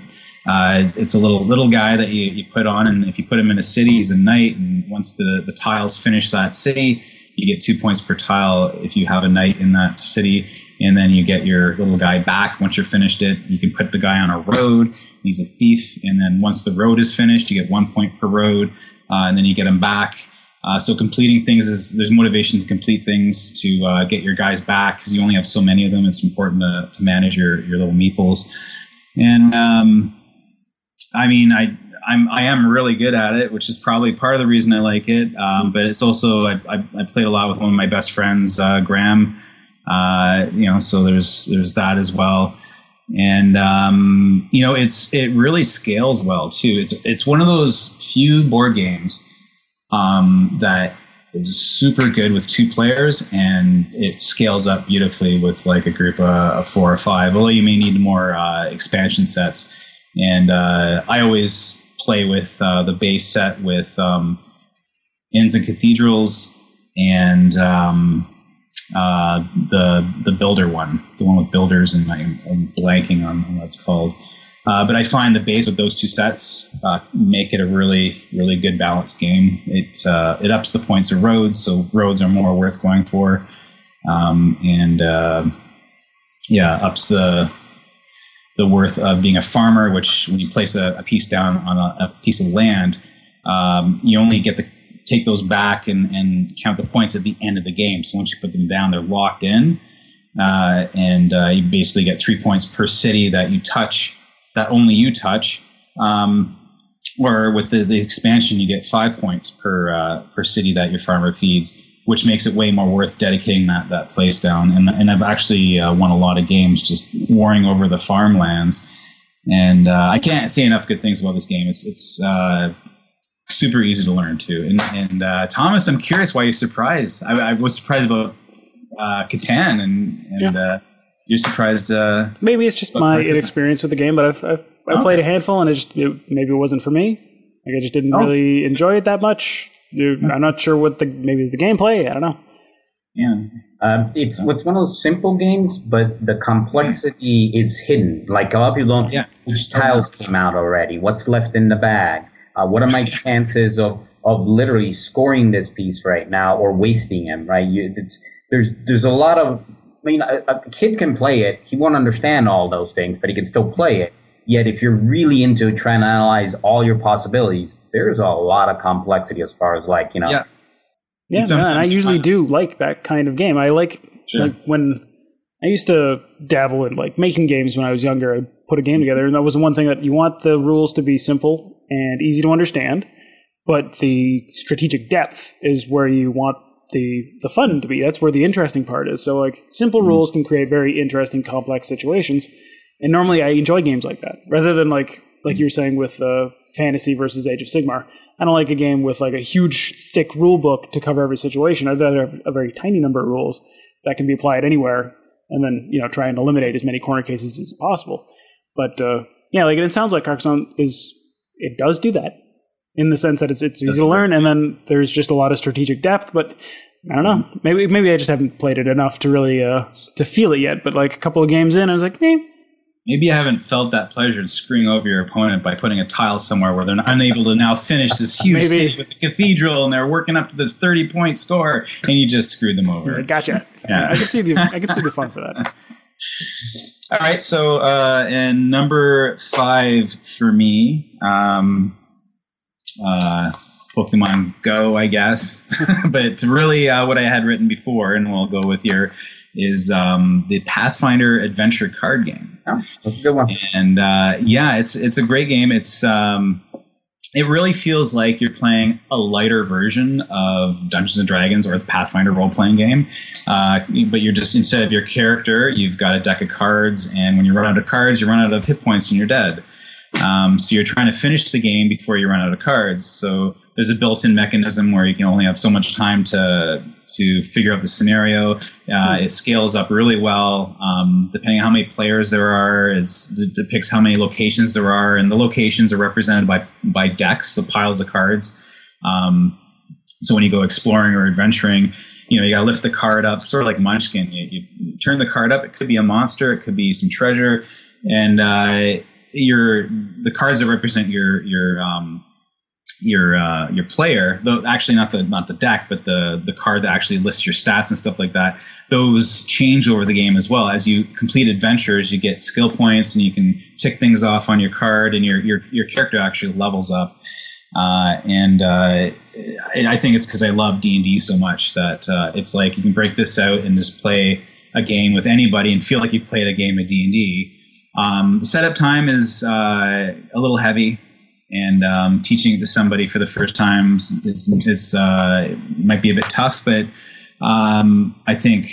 Speaker 3: uh, it's a little little guy that you, you put on, and if you put him in a city, he's a knight, and once the the tiles finish that city, you get two points per tile if you have a knight in that city and then you get your little guy back once you're finished it. You can put the guy on a road. He's a thief, and then once the road is finished, you get one point per road, uh, and then you get him back. Uh, so completing things is there's motivation to complete things to uh, get your guys back because you only have so many of them. It's important to, to manage your your little meeples, and um, I mean I. I'm I am really good at it, which is probably part of the reason I like it. Um, but it's also I, I, I, played a lot with one of my best friends, uh, Graham, uh, you know, so there's there's that as well, and um, you know, it's it really scales well too. It's it's one of those few board games um, that is super good with two players, and it scales up beautifully with like a group of four or five. Although you may need more uh, expansion sets, and uh, I always play with uh, the base set with um, inns and cathedrals and um, uh, the the builder one, the one with builders, and I'm, I'm blanking on, what it's called. Uh, but I find the base of those two sets uh, make it a really, really good balanced game. It uh, it ups the points of roads, so roads are more worth going for, um, and uh, yeah, ups the the worth of being a farmer. Which when you place a, a piece down on a, a piece of land, um, you only get the take those back and, and count the points at the end of the game. So once you put them down, they're locked in. Uh, and uh, you basically get three points per city that you touch, that only you touch. Um, or with the, the expansion, you get five points per uh, per city that your farmer feeds, which makes it way more worth dedicating that that place down. And, and I've actually uh, won a lot of games just warring over the farmlands. And uh, I can't say enough good things about this game. It's it's uh, super easy to learn too. And, and uh, Thomas, I'm curious why you're surprised. I, I was surprised about uh, Catan, and, and yeah. uh, you're surprised. Uh,
Speaker 1: maybe it's just my inexperience with the game, but I've, I've I oh. played a handful, and it just it, maybe it wasn't for me. Like I just didn't oh. really enjoy it that much. I'm not sure what the maybe it's the gameplay. I don't know.
Speaker 2: Yeah, uh, it's what's one of those simple games, but the complexity yeah. is hidden. Like a lot of people don't. Yeah. Which tiles came out already? What's left in the bag? Uh, what are my chances of of literally scoring this piece right now or wasting him? Right? You, there's there's a lot of. I mean, a, a kid can play it. He won't understand all those things, but he can still play it. Yet, if you're really into trying to analyze all your possibilities, there's a lot of complexity as far as like you know.
Speaker 1: Yeah. Yeah, and I usually do like that kind of game. I like sure. like when I used to dabble in like making games when I was younger. I put a game together, and that was the one thing that you want the rules to be simple and easy to understand, but the strategic depth is where you want the the fun to be. That's where the interesting part is. So like simple mm-hmm. rules can create very interesting, complex situations, and normally I enjoy games like that rather than like like you were saying with uh, fantasy versus Age of Sigmar. I don't like a game with like a huge, thick rule book to cover every situation. I'd rather have a very tiny number of rules that can be applied anywhere, and then you know try and eliminate as many corner cases as possible. But uh, yeah, like it sounds like Carcassonne is it does do that in the sense that it's it's easy to learn, and then there's just a lot of strategic depth. But I don't know, maybe maybe I just haven't played it enough to really uh, to feel it yet. But like a couple of games in, I was like, eh.
Speaker 3: Maybe I haven't felt that pleasure in screwing over your opponent by putting a tile somewhere where they're unable to now finish this (laughs) huge city with a cathedral, and they're working up to this thirty point score, and you just screwed them over.
Speaker 1: Gotcha. Yeah, I can see the I can see the fun for that. (laughs)
Speaker 3: All right, so uh, and number five for me, um, uh, Pokemon Go, I guess. (laughs) but really, uh, what I had written before, and we'll go with here, is um, the Pathfinder Adventure card game.
Speaker 2: Oh, that's a good one.
Speaker 3: And uh, yeah, it's it's a great game. It's um, it really feels like you're playing a lighter version of Dungeons and Dragons or the Pathfinder role playing game. Uh, but you're just, instead of your character, you've got a deck of cards, and when you run out of cards, you run out of hit points and you're dead. Um, so you're trying to finish the game before you run out of cards. So there's a built-in mechanism where you can only have so much time to to figure out the scenario. Uh, it scales up really well, um, depending on how many players there are. Is it depicts how many locations there are, and the locations are represented by by decks, the piles of cards. Um, so when you go exploring or adventuring, you know you got to lift the card up, sort of like Munchkin. You, you, turn the card up. It could be a monster, it could be some treasure, and uh, your the cards that represent your your um, your uh, your player, though actually not the not the deck, but the the card that actually lists your stats and stuff like that. Those change over the game as well. As you complete adventures, you get skill points, and you can tick things off on your card, and your your your character actually levels up. Uh, and uh, I think it's because I love D and D so much that uh, it's like you can break this out and just play a game with anybody and feel like you've played a game of D and D um, the setup time is uh, a little heavy, and um, teaching it to somebody for the first time is, is uh, might be a bit tough. But um, I think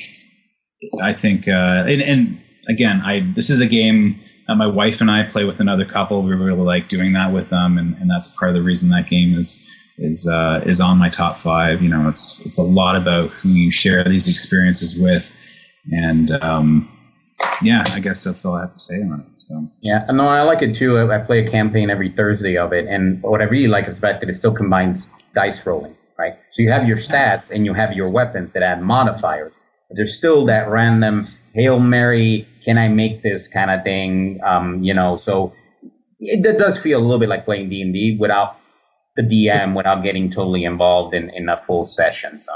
Speaker 3: I think uh, and, and, again, I this is a game that my wife and I play with another couple. We really like doing that with them, and, and that's part of the reason that game is is uh, is on my top five. You know, it's it's a lot about who you share these experiences with, and um, yeah, I guess that's all I have to say on it. So
Speaker 2: yeah, no, I like it too. I play a campaign every Thursday of it, and what I really like is the fact that it still combines dice rolling, right? So you have your stats and you have your weapons that add modifiers, but there's still that random hail mary, can I make this kind of thing? Um, you know, so it, it does feel a little bit like playing D and D without the DM, without getting totally involved in in a full session. So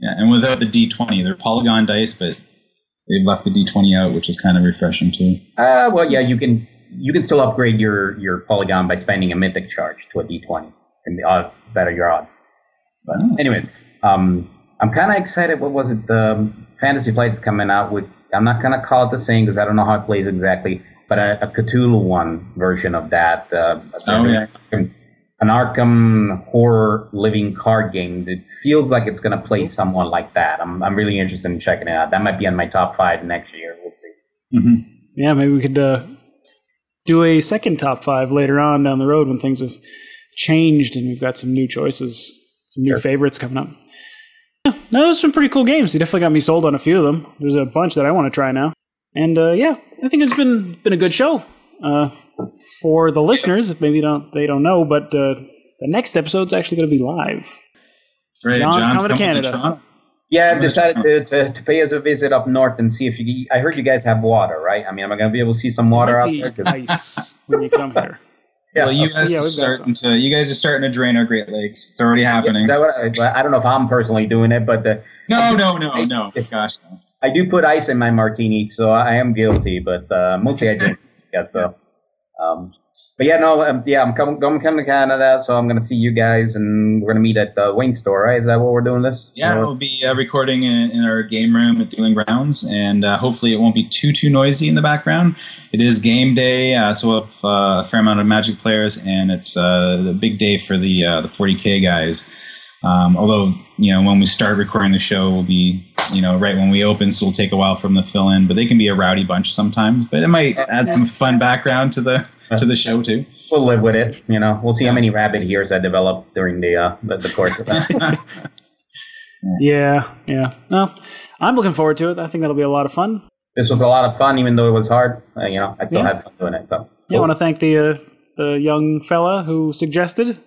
Speaker 3: yeah, and without the D twenty, they're polygon dice, but they left the D20 out, which is kind of refreshing too.
Speaker 2: Uh, well, yeah, you can you can still upgrade your your polygon by spending a mythic charge to a D20 and uh, better your odds. But oh. anyways, um, I'm kind of excited. What was it? Um, Fantasy Flight's coming out with. I'm not gonna call it the same because I don't know how it plays exactly, but a, a Cthulhu one version of that. Uh,
Speaker 3: oh yeah
Speaker 2: an Arkham horror living card game that feels like it's going to play someone like that. I'm, I'm really interested in checking it out. That might be on my top five next year. We'll see.
Speaker 1: Mm-hmm. Yeah, maybe we could uh, do a second top five later on down the road when things have changed and we've got some new choices, some new sure. favorites coming up. Yeah, those are some pretty cool games. You definitely got me sold on a few of them. There's a bunch that I want to try now. And uh, yeah, I think it's been been a good show. Uh, for the listeners, maybe don't they don't know, but uh, the next episode's actually going to be live.
Speaker 3: Right, John's, John's coming, coming, to Canada. To
Speaker 2: yeah, I've decided to, to, to, pay us a visit up north and see if you. I heard you guys have water, right? I mean, am I going to be able to see some water out there?
Speaker 1: Ice when you come here. (laughs)
Speaker 3: Yeah, well, you guys yeah, are starting to you guys are starting to drain our Great Lakes. It's already happening.
Speaker 2: I, I, don't know if I'm personally doing it, but the,
Speaker 3: no, no, no, ice, no. Gosh, no.
Speaker 2: I do put ice in my martini, so I am guilty. But uh, mostly I drink. Yeah, so um, but yeah, no, um, yeah, I'm coming, going come to Canada, so I'm going to see you guys, and we're going to meet at the Wayne store, right? Is that what we're doing this?
Speaker 3: Yeah, we'll be uh, recording in, in, our game room at Dueling Grounds, and uh, hopefully it won't be too too noisy in the background. It is game day, uh, so we have uh, a fair amount of Magic players, and it's uh, a big day for the uh, the 40k guys. Um, although you know when we start recording the show, will be you know right when we open, so it'll take a while for them to fill in. But they can be a rowdy bunch sometimes. But it might add some fun background to the to the show too.
Speaker 2: We'll live with it. You know, we'll see how many rabbit ears I develop during the uh, the, the course of that. (laughs)
Speaker 1: yeah, yeah. No, I'm looking forward to it. I think that'll be a lot of fun.
Speaker 2: This was a lot of fun, even though it was hard. Uh, you know, I still yeah. had fun doing it. So, cool.
Speaker 1: yeah, I want to thank the uh, the young fella who suggested.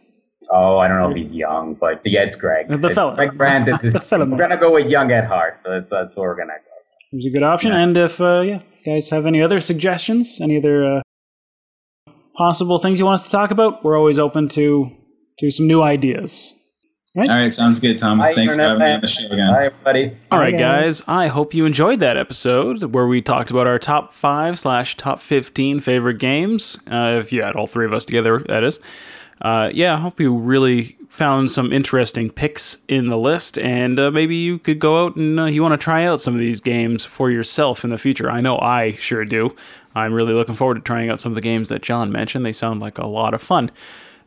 Speaker 2: Oh, I don't know if he's young, but yeah, it's Greg.
Speaker 1: The
Speaker 2: it's
Speaker 1: fella.
Speaker 2: Greg Brandt is. (laughs) the fella. We're gonna go with young at heart. That's that's where we're gonna go.
Speaker 1: It was a good option. Yeah. And if uh, yeah, if you guys have any other suggestions, any other uh, possible things you want us to talk about, we're always open to to some new ideas.
Speaker 3: Right? All right, sounds good, Thomas. Bye, Thanks for having me on the show again.
Speaker 2: Bye, everybody.
Speaker 1: All right, guys. I hope you enjoyed that episode where we talked about our top five slash top fifteen favorite games. Uh, if you had all three of us together, that is. Uh, yeah, I hope you really found some interesting picks in the list, and uh, maybe you could go out and uh, you want to try out some of these games for yourself in the future. I know I sure do. I'm really looking forward to trying out some of the games that John mentioned. They sound like a lot of fun.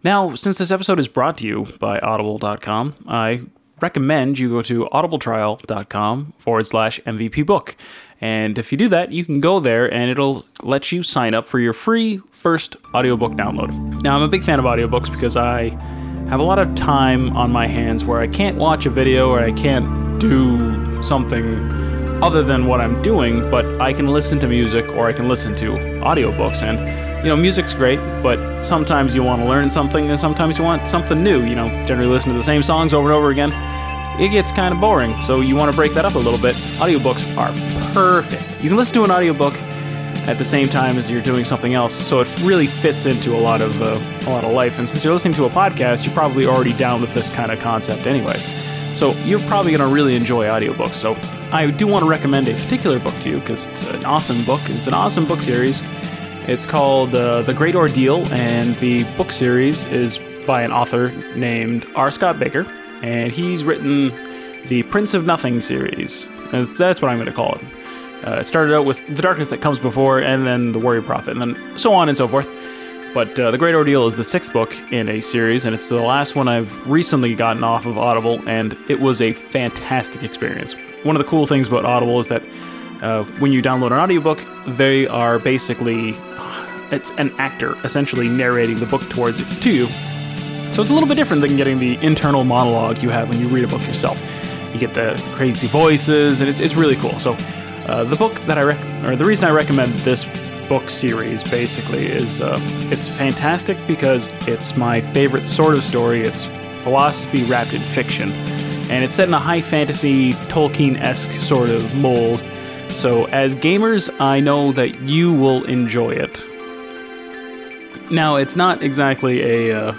Speaker 1: Now, since this episode is brought to you by Audible.com, I recommend you go to audibletrial.com forward slash MVP book. And if you do that, you can go there and it'll let you sign up for your free first audiobook download. Now, I'm a big fan of audiobooks because I have a lot of time on my hands where I can't watch a video or I can't do something other than what I'm doing, but I can listen to music or I can listen to audiobooks. And, you know, music's great, but sometimes you want to learn something and sometimes you want something new. You know, generally listen to the same songs over and over again. It gets kind of boring, so you want to break that up a little bit. Audiobooks are perfect. You can listen to an audiobook at the same time as you're doing something else, so it really fits into a lot of uh, a lot of life. And since you're listening to a podcast, you're probably already down with this kind of concept, anyways. So you're probably going to really enjoy audiobooks. So I do want to recommend a particular book to you because it's an awesome book. It's an awesome book series. It's called uh, The Great Ordeal, and the book series is by an author named R. Scott Bakker, and he's written the Prince of Nothing series. And that's what I'm going to call it. Uh, it started out with The Darkness That Comes Before, and then The Warrior Prophet, and then so on and so forth. But uh, The Great Ordeal is the sixth book in a series, and it's the last one I've recently gotten off of Audible, and it was a fantastic experience. One of the cool things about Audible is that uh, when you download an audiobook, they are basically it's an actor essentially narrating the book towards to you. So it's a little bit different than getting the internal monologue you have when you read a book yourself. You get the crazy voices, and it's, it's really cool. So uh, the book that I rec- or the reason I recommend this book series basically is uh, it's fantastic because it's my favorite sort of story. It's philosophy wrapped in fiction, and it's set in a high fantasy Tolkien-esque sort of mold. So as gamers, I know that you will enjoy it. Now, it's not exactly a uh,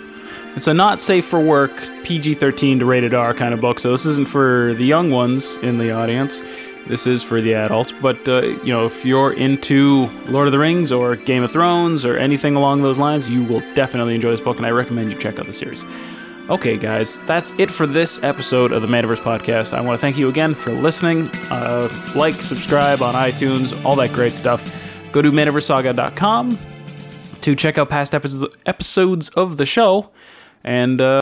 Speaker 1: it's a not safe for work PG-13 to rated R kind of book. So this isn't for the young ones in the audience. This is for the adults. But uh, you know, if you're into Lord of the Rings or Game of Thrones or anything along those lines, you will definitely enjoy this book, and I recommend you check out the series. Okay, guys, that's it for this episode of the Manaverse Podcast. I want to thank you again for listening. Uh, like, subscribe on iTunes, all that great stuff. Go to manaversesaga.com to check out past episodes of the show. And uh,